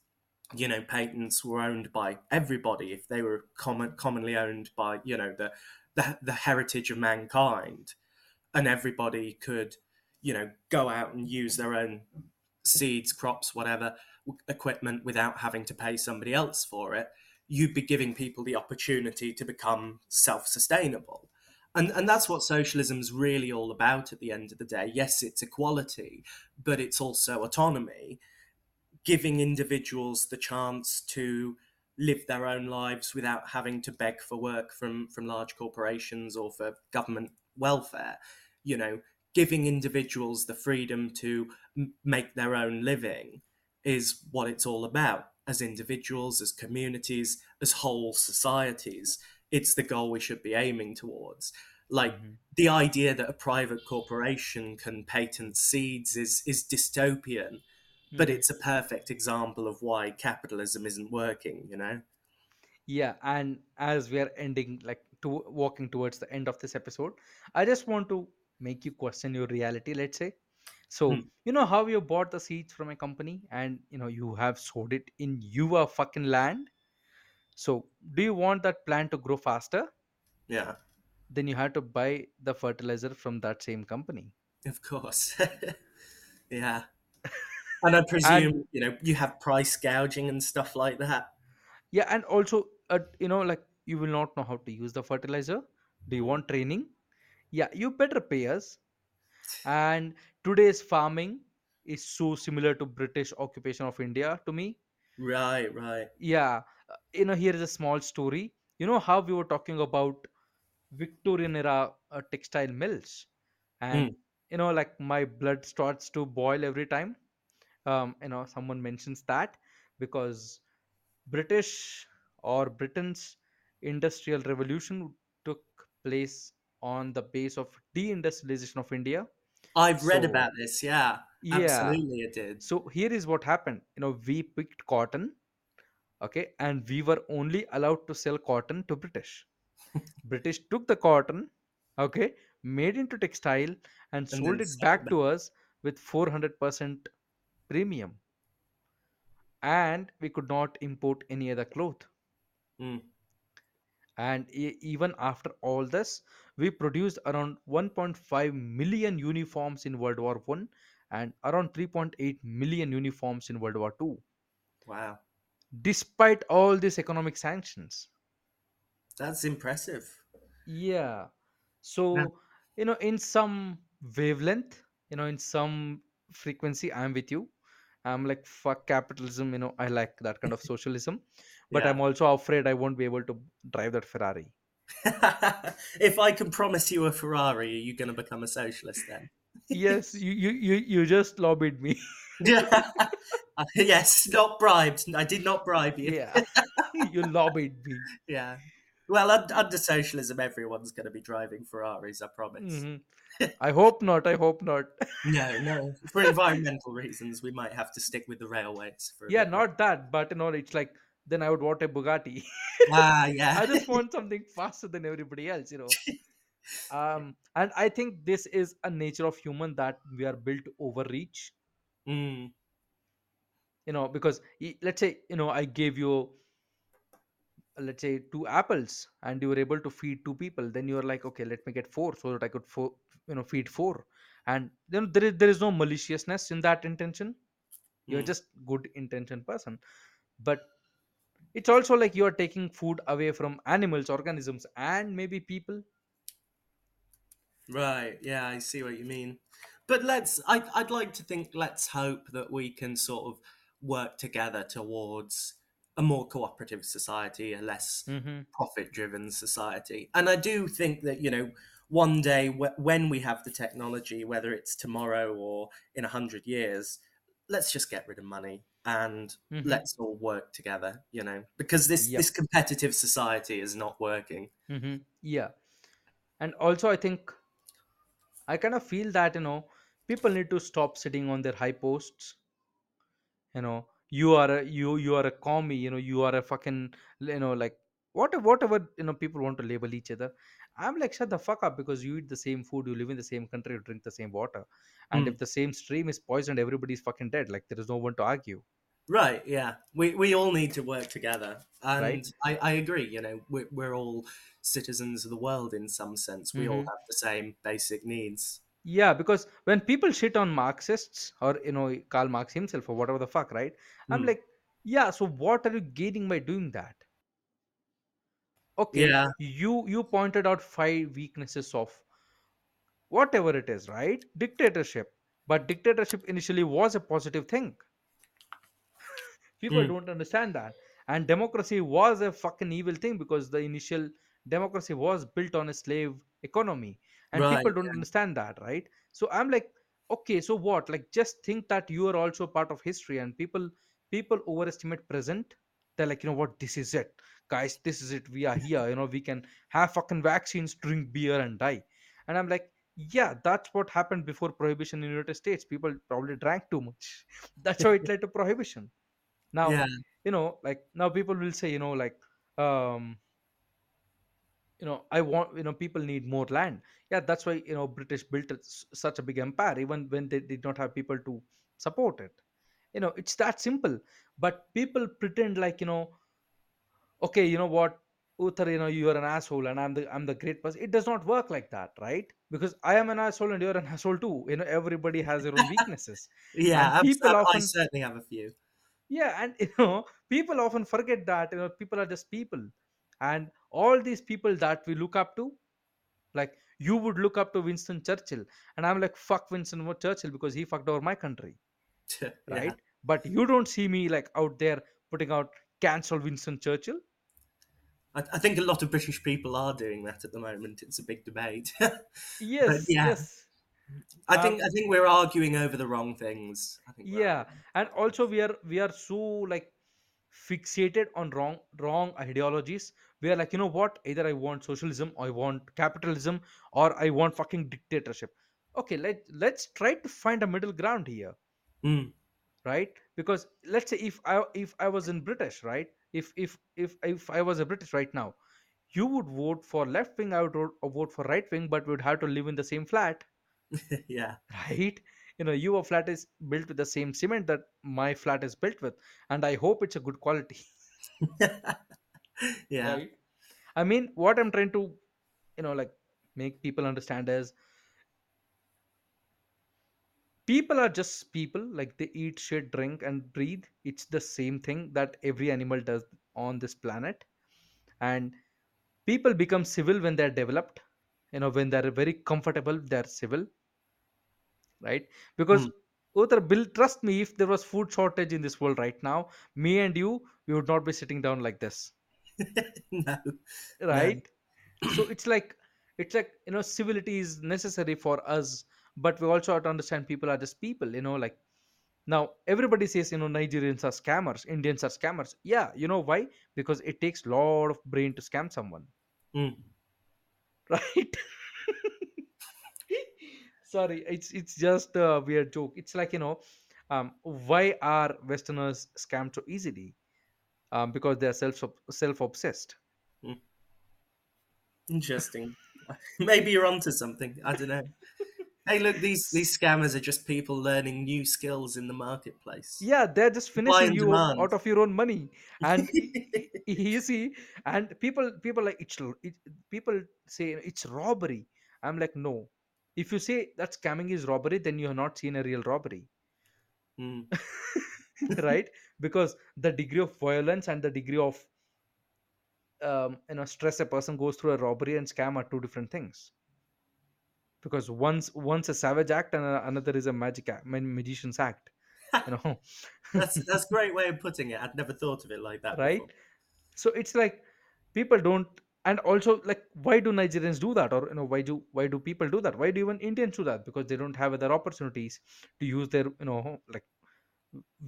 you know patents were owned by everybody, if they were common, commonly owned by you know the, the the heritage of mankind, and everybody could you know go out and use their own seeds, crops, whatever equipment without having to pay somebody else for it, you'd be giving people the opportunity to become self sustainable. And and that's what socialism's really all about at the end of the day. Yes, it's equality, but it's also autonomy, giving individuals the chance to live their own lives without having to beg for work from from large corporations or for government welfare. You know, giving individuals the freedom to m- make their own living is what it's all about as individuals, as communities, as whole societies. It's the goal we should be aiming towards. Like hmm the idea that a private corporation can patent seeds is is dystopian, but hmm it's a perfect example of why capitalism isn't working, you know? Yeah, and as we are ending, like to walking towards the end of this episode, I just want to make you question your reality. Let's say, so Hmm. you know how you bought the seeds from a company, and you know you have sowed it in your fucking land. So, do you want that plant to grow faster? Yeah, Then you have to buy the fertilizer from that same company. of course. [LAUGHS] yeah. And I [LAUGHS] And presume, you know, you have price gouging and stuff like that. yeah, and also, uh, you know, like you will not know how to use the fertilizer. Do you want training? Yeah, you better pay us and today's farming is so similar to british occupation of india to me Right, right. yeah you know here is a small story you know how we were talking about victorian era uh, textile mills and Mm. you know like my blood starts to boil every time um you know someone mentions that because british or britain's industrial revolution took place on the base of deindustrialization of india I've read so about this, yeah. yeah Absolutely it did. So here is what happened. You know, we picked cotton, okay, and we were only allowed to sell cotton to British. British took the cotton, okay, made into textile and And sold it back that. to us with 400% premium. And we could not import any other cloth. Mm. And e- even after all this, we produced around 1.5 million uniforms in World War One and around 3.8 million uniforms in World War Two Wow. Despite all these economic sanctions That's impressive. yeah Yeah. so you know in some wavelength you know in some frequency i'm with you i'm like fuck capitalism you know i like that kind of [LAUGHS] socialism but Yeah. i'm also afraid i won't be able to drive that ferrari [LAUGHS] if I can promise you a Ferrari, are you going to become a socialist then? [LAUGHS] yes you you you, you just lobbied me Yeah. [LAUGHS] yes, not bribed. I did not bribe you. yeah [LAUGHS] you lobbied me [LAUGHS] Yeah. Well, un- under socialism, everyone's going to be driving Ferraris, I promise. Mhm. i hope not i hope not No, no. For environmental reasons, we might have to stick with the railways for yeah not that but you know it's like then i would want a bugatti Ah, yeah. I just want something faster than everybody else, you know. Um, and I think this is a nature of human that we are built to overreach, mm, you know, because let's say, you know, I gave you, let's say, two apples and you were able to feed two people. Then you're like, okay, let me get four so that I could, fo- you know, feed four. And then there is, there is no maliciousness in that intention. You're mm. just good intention person. But it's also like you're taking food away from animals, organisms, and maybe people. Right. Yeah, I see what you mean. But let's. I, I'd like to think. Let's hope that we can sort of work together towards a more cooperative society, a less hmm profit-driven society. And I do think that you know, one day wh- when we have the technology, whether it's tomorrow or in a hundred years, let's just get rid of money and hmm let's all work together. You know, because this this competitive society is not working. hmm Yeah. And also, I think I kind of feel that, you know, people need to stop sitting on their high posts. You know, you are a you you are a commie. You know, you are a fucking you know like whatever whatever you know people want to label each other. I'm like shut the fuck up because you eat the same food, you live in the same country, you drink the same water, and Hmm. if the same stream is poisoned, everybody's fucking dead. Like there is no one to argue, Right, yeah. We we all need to work together. And right? I, I agree, you know, we're, we're all citizens of the world in some sense. We all Mm-hmm. have the same basic needs. Yeah, because when people shit on Marxists or you know Karl Marx himself or whatever the fuck, right? I'm Hmm. like, yeah. So what are you gaining by doing that? okay Yeah. you you pointed out five weaknesses of whatever it is right dictatorship but dictatorship initially was a positive thing people Mm. don't understand that and democracy was a fucking evil thing because the initial democracy was built on a slave economy and Right. people don't understand that right? So i'm like okay so what? Like just think that you are also part of history and people people overestimate present. They're like you know what? This is it. Guys this is it. We are [LAUGHS] here. You know we can have fucking vaccines drink beer and die. And i'm like yeah that's what happened before prohibition in the united states. People probably drank too much. [LAUGHS] That's how it led to prohibition. Now Yeah. you know like now people will say you know like um you know i want you know people need more land. Yeah that's why you know british built such a big empire even when they did not have people to support it. You know it's that simple. But people pretend like you know okay you know what? Uther, you know you're an asshole and i'm the i'm the great person it does not work like that right? Because i am an asshole and you're an [LAUGHS] asshole too. You know everybody has their own weaknesses. [LAUGHS] Yeah. people I I often certainly have a few. yeah and [LAUGHS] you know people often forget that you know people are just people. And all these people that we look up to like you would look up to winston churchill. And i'm like fuck winston churchill because he fucked over my country. [LAUGHS] Yeah. right? But you don't see me like out there putting out cancel winston churchill. I, I think a lot of British people are doing that at the moment. It's a big debate. [LAUGHS] yes yeah, yes. I um think I think we're arguing over the wrong things. I think we're yeah. and also we are we are so like fixated on wrong wrong ideologies we are like you know what? Either i want socialism or i want capitalism or i want fucking dictatorship. Okay let let's try to find a middle ground here. Mm. right? Because let's say if i if i was in british right? If if if if i was a british right now you would vote for left wing i would vote vote for right wing but we would have to live in the same flat. [LAUGHS] Yeah. right? You know your flat is built with the same cement that my flat is built with and i hope it's a good quality [LAUGHS] [LAUGHS] yeah. right? I mean what i'm trying to you know like make people understand is people are just people like they eat shit drink and breathe. It's the same thing that every animal does on this planet. And people become civil when they're developed you know when they're very comfortable they're civil right? Because Mm. Uther, Bill, trust me, if there was food shortage in this world right now, me and you, we would not be sitting down like this, [LAUGHS] no. No. right? So it's like, it's like you know, civility is necessary for us, but we also have to understand people are just people, you know. Like now, everybody says you know Nigerians are scammers, Indians are scammers. Yeah, you know why? Because it takes lot of brain to scam someone, Mm. [LAUGHS] right? [LAUGHS] Sorry, it's it's just a weird joke. It's like you know, um, why are Westerners scammed so easily? Um, because they're self self obsessed. Mm. Interesting. [LAUGHS] Maybe you're onto something. I don't know. [LAUGHS] Hey, look, these these scammers are just people learning new skills in the marketplace. Yeah, they're just finishing you demand. out of your own money, and [LAUGHS] you see, and people people like it's it, people say it's robbery. I'm like, no. If you say that scamming is robbery, then you have not seen a real robbery, Mm. [LAUGHS] right? Because the degree of violence and the degree of um, you know stress a person goes through a robbery and scam are two different things. Because once once a savage act and another is a magic act, magician's act. You know, [LAUGHS] That's that's a great way of putting it. I'd never thought of it like that before. right? so it's like people don't and also like why do nigerians do that or you know why do why do people do that why do even indians do that because they don't have other opportunities to use their you know like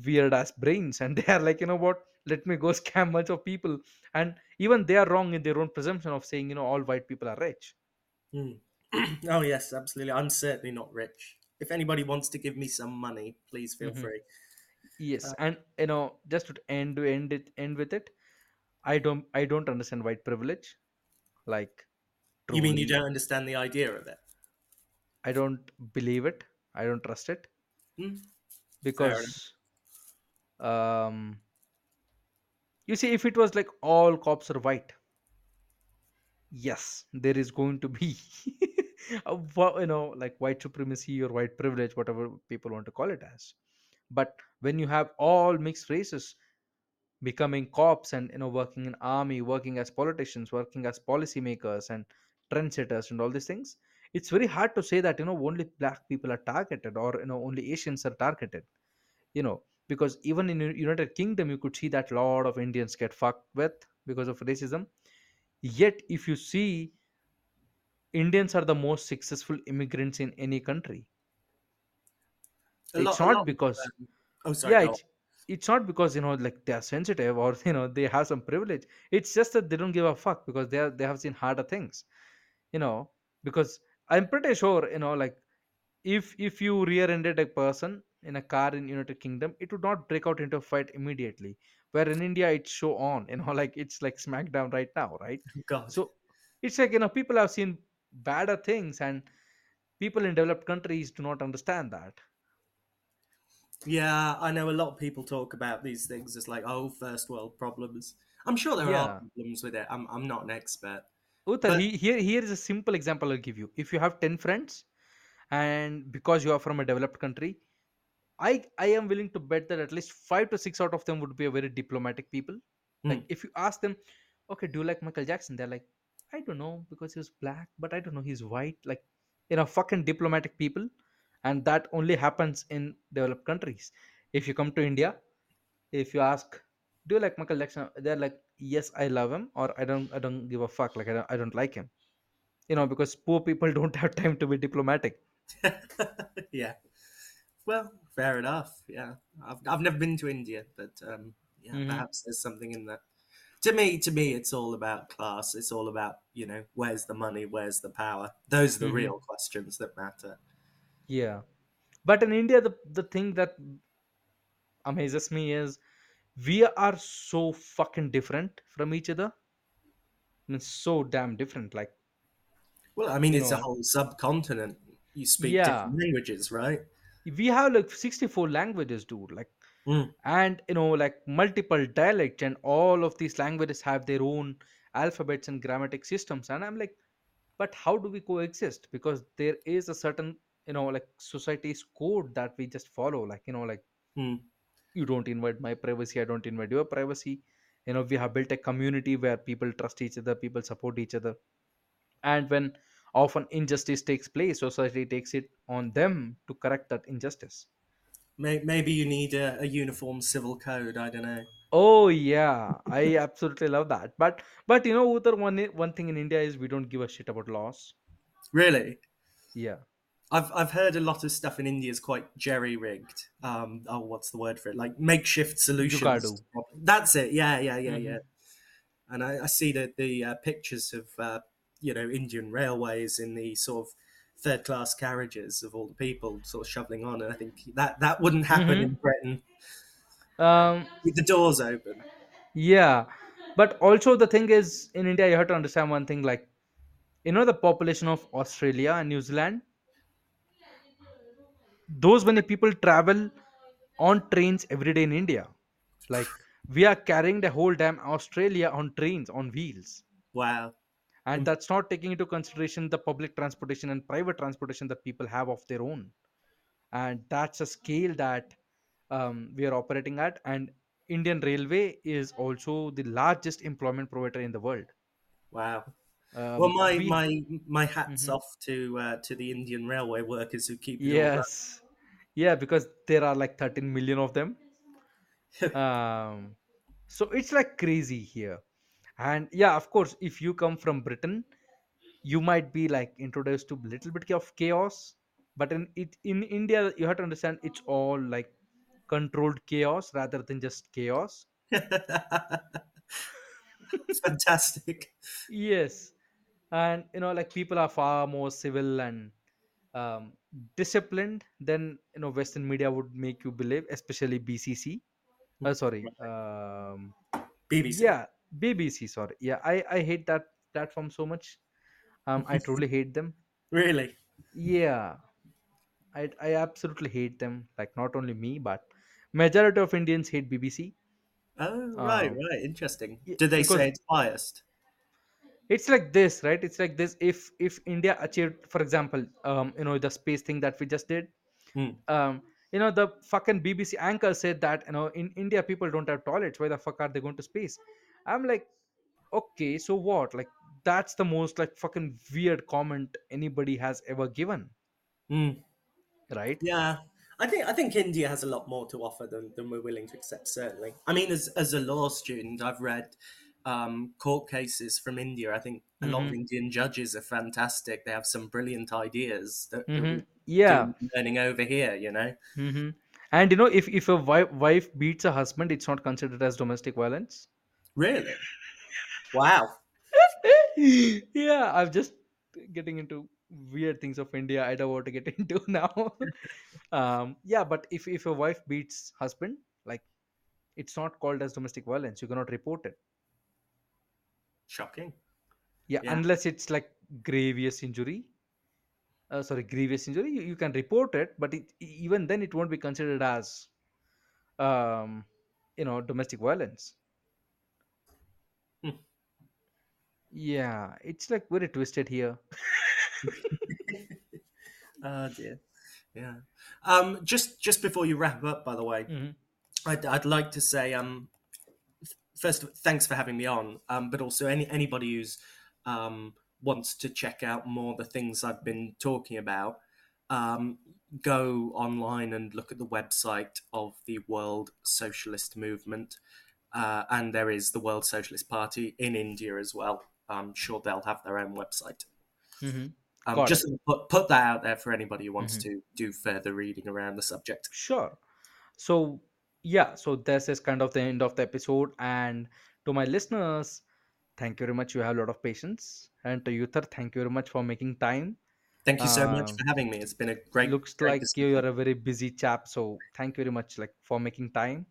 weird ass brains and [LAUGHS] they are like you know what let me go [LAUGHS] scam bunch of people and even they are wrong in their own presumption of saying you know all white people are rich Mm. [CLEARS THROAT] oh yes, absolutely. I'm certainly not rich. If anybody wants to give me some money, please feel Mhm. free. yes Uh, and you know just to end to end it end with it i don't i don't understand white privilege like you mean you don't understand the idea of it? i don't believe it i don't trust it Mm. Because um you see if it was like all cops are white yes there is going to be [LAUGHS] a you know like white supremacy or white privilege whatever people want to call it as. But when you have all mixed races becoming cops and you know working in army working as politicians working as policymakers and trendsetters and all these things it's very hard to say that you know only black people are targeted or you know only asians are targeted you know because even in united kingdom you could see that a lot of indians get fucked with because of racism. Yet if you see indians are the most successful immigrants in any country. A it's lot, not because oh, sorry, yeah it's it's not because you know like they are sensitive or [LAUGHS] you know they have some privilege. It's just that they don't give a fuck because they are they have seen harder things you know because i'm pretty sure you know like if if you rear-ended a person in a car in united kingdom it would not break out into a fight immediately where in india it's show on [LAUGHS] you know like it's like smackdown right now right [LAUGHS] God. so it's like you know people have seen badder things and people in developed countries do not understand that Yeah, I know a lot of people talk about these things as like, oh, first world problems. I'm sure there are problems with it. I'm, I'm not an expert. Uther, But he, here here is a simple example I'll give you. If you have ten friends, and because you are from a developed country, I I am willing to bet that at least five to six out of them would be a very diplomatic people. hmm, Like if you ask them, okay, do you like Michael Jackson? They're like, I don't know because he was black, but I don't know he's white. Like you know, fucking diplomatic people, and that only happens in developed countries. If you come to India, if you ask, do you like Michael Jackson? They're like, yes, I love him, or I don't I don't give a fuck. Like I don't I don't like him you know because poor people [LAUGHS] don't have time to be diplomatic [LAUGHS] yeah. Well, fair enough. Yeah, I've, I've never been to India, but um, yeah, hmm perhaps there's something in that. To me, to me, it's all about class. It's all about you know, where's the money, where's the power. Those are the hmm real questions that matter. yeah but in india the, the thing that amazes me is we are so fucking different from each other I mean, so damn different like Well, I mean, it's a whole subcontinent. You speak yeah different languages, right? We have like 64 languages dude like Mm, and you know like multiple dialects and all of these languages have their own alphabets and grammatic systems and i'm like but how do we coexist? Because there is a certain you know like society's code that we just follow like you know like mm. you don't invade my privacy i don't invade your privacy. You know we have built a community where people trust each other people support each other. And when often injustice takes place society takes it on them to correct that injustice Maybe you need a, a uniform civil code. I don't know. oh yeah i absolutely love that but but you know Uther, one one thing in india is we don't give a shit about laws Really, yeah I've I've heard a lot of stuff in India is quite jerry rigged. Um, oh, what's the word for it? Like makeshift solutions. That's it. Yeah, yeah, yeah, yeah. hmm And I, I see the the uh, pictures of uh, you know Indian railways in the sort of third class carriages of all the people sort of shoveling on, and I think that that wouldn't happen in hmm Britain um with the doors open. yeah but also the thing is in india you have to understand one thing like you know the population of australia and new zealand those many people travel on trains every day in india like we are carrying the whole damn australia on trains on wheels Wow. And that's not taking into consideration the public transportation and private transportation that people have of their own. And that's a scale that um, we are operating at. And indian railway is also the largest employment provider in the world. Wow. Well, um, my we my my hats Mhm. off to uh, to the Indian railway workers who keep yes. Yeah because there are like 13 million of them. [LAUGHS] Um, so it's like crazy here and yeah of course if you come from britain you might be like introduced to a little bit of chaos. But in it in india you have to understand it's all like controlled chaos rather than just chaos. [LAUGHS] Fantastic. yes. And you know like people are far more civil and um, disciplined than you know western media would make you believe especially bcc uh, sorry um, BBC. yeah bbc sorry yeah i i hate that platform so much um i [LAUGHS] truly hate them Really? yeah i i absolutely hate them like not only me but majority of indians hate bbc Oh, right, um right. Interesting. Do they say it's biased? it's like this right it's like this if if india achieved for example um you know the space thing that we just did Hmm. um you know the fucking bbc anchor said that you know in india people don't have toilets why the fuck are they going to space i'm like okay so what like that's the most like fucking weird comment anybody has ever given Mm, right yeah. I think I think India has a lot more to offer than, than we're willing to accept. Certainly, I mean, as as a law student, I've read um, court cases from India. I think a lot of mm-hmm. Indian judges are fantastic. They have some brilliant ideas that, Mm-hmm. yeah learning over here. You know, mm-hmm. and you know if if a wife, wife beats a husband it's not considered as domestic violence really? Wow. [LAUGHS] yeah i'm just getting into weird things of india i don't want to get [LAUGHS] into now [LAUGHS] um yeah but if if a wife beats husband like it's not called as domestic violence you cannot report it Shocking. yeah Yeah. unless it's like grievous injury uh, sorry grievous injury you, you can report it but it, even then it won't be considered as um you know domestic violence Hmm. Yeah it's like very twisted here [LAUGHS] Oh dear. Yeah. Um, just just before you wrap up, by the way, Mhm. I'd, I'd like to say um, first, thanks for having me on. Um, but also, any anybody who's um, wants to check out more the things I've been talking about, um, go online and look at the website of the World Socialist Movement, uh, and there is the World Socialist Party in India as well. I'm sure they'll have their own website. Mhm. Um, just put, put that out there for anybody who wants Mhm. to do further reading around the subject. Sure. So, yeah, so this is kind of the end of the episode. And to my listeners, thank you very much. You have a lot of patience. And to Uther, thank you very much for making time. Thank you so much Um, for having me. It's been a great, looks great like you are a very busy chap. So, thank you very much like for making time.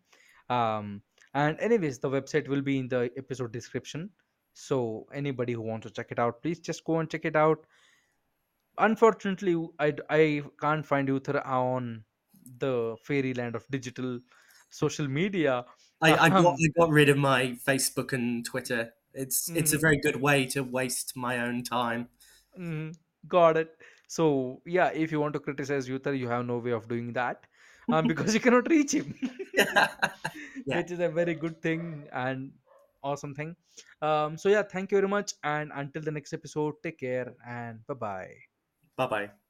Um, and anyways, the website will be in the episode description. So, anybody who wants to check it out, please just go and check it out. Unfortunately, I, I can't find Uther on the fairyland of digital social media. I, I got Um, I got rid of my Facebook and Twitter. It's it's a mhm, very good way to waste my own time. mhm, got it. So yeah, if you want to criticize Uther, you have no way of doing that, um, [LAUGHS] because you cannot reach him, [LAUGHS] yeah. [LAUGHS] which is a very good thing and awesome thing. Um, so yeah, thank you very much, and until the next episode, take care and bye bye. Bye bye.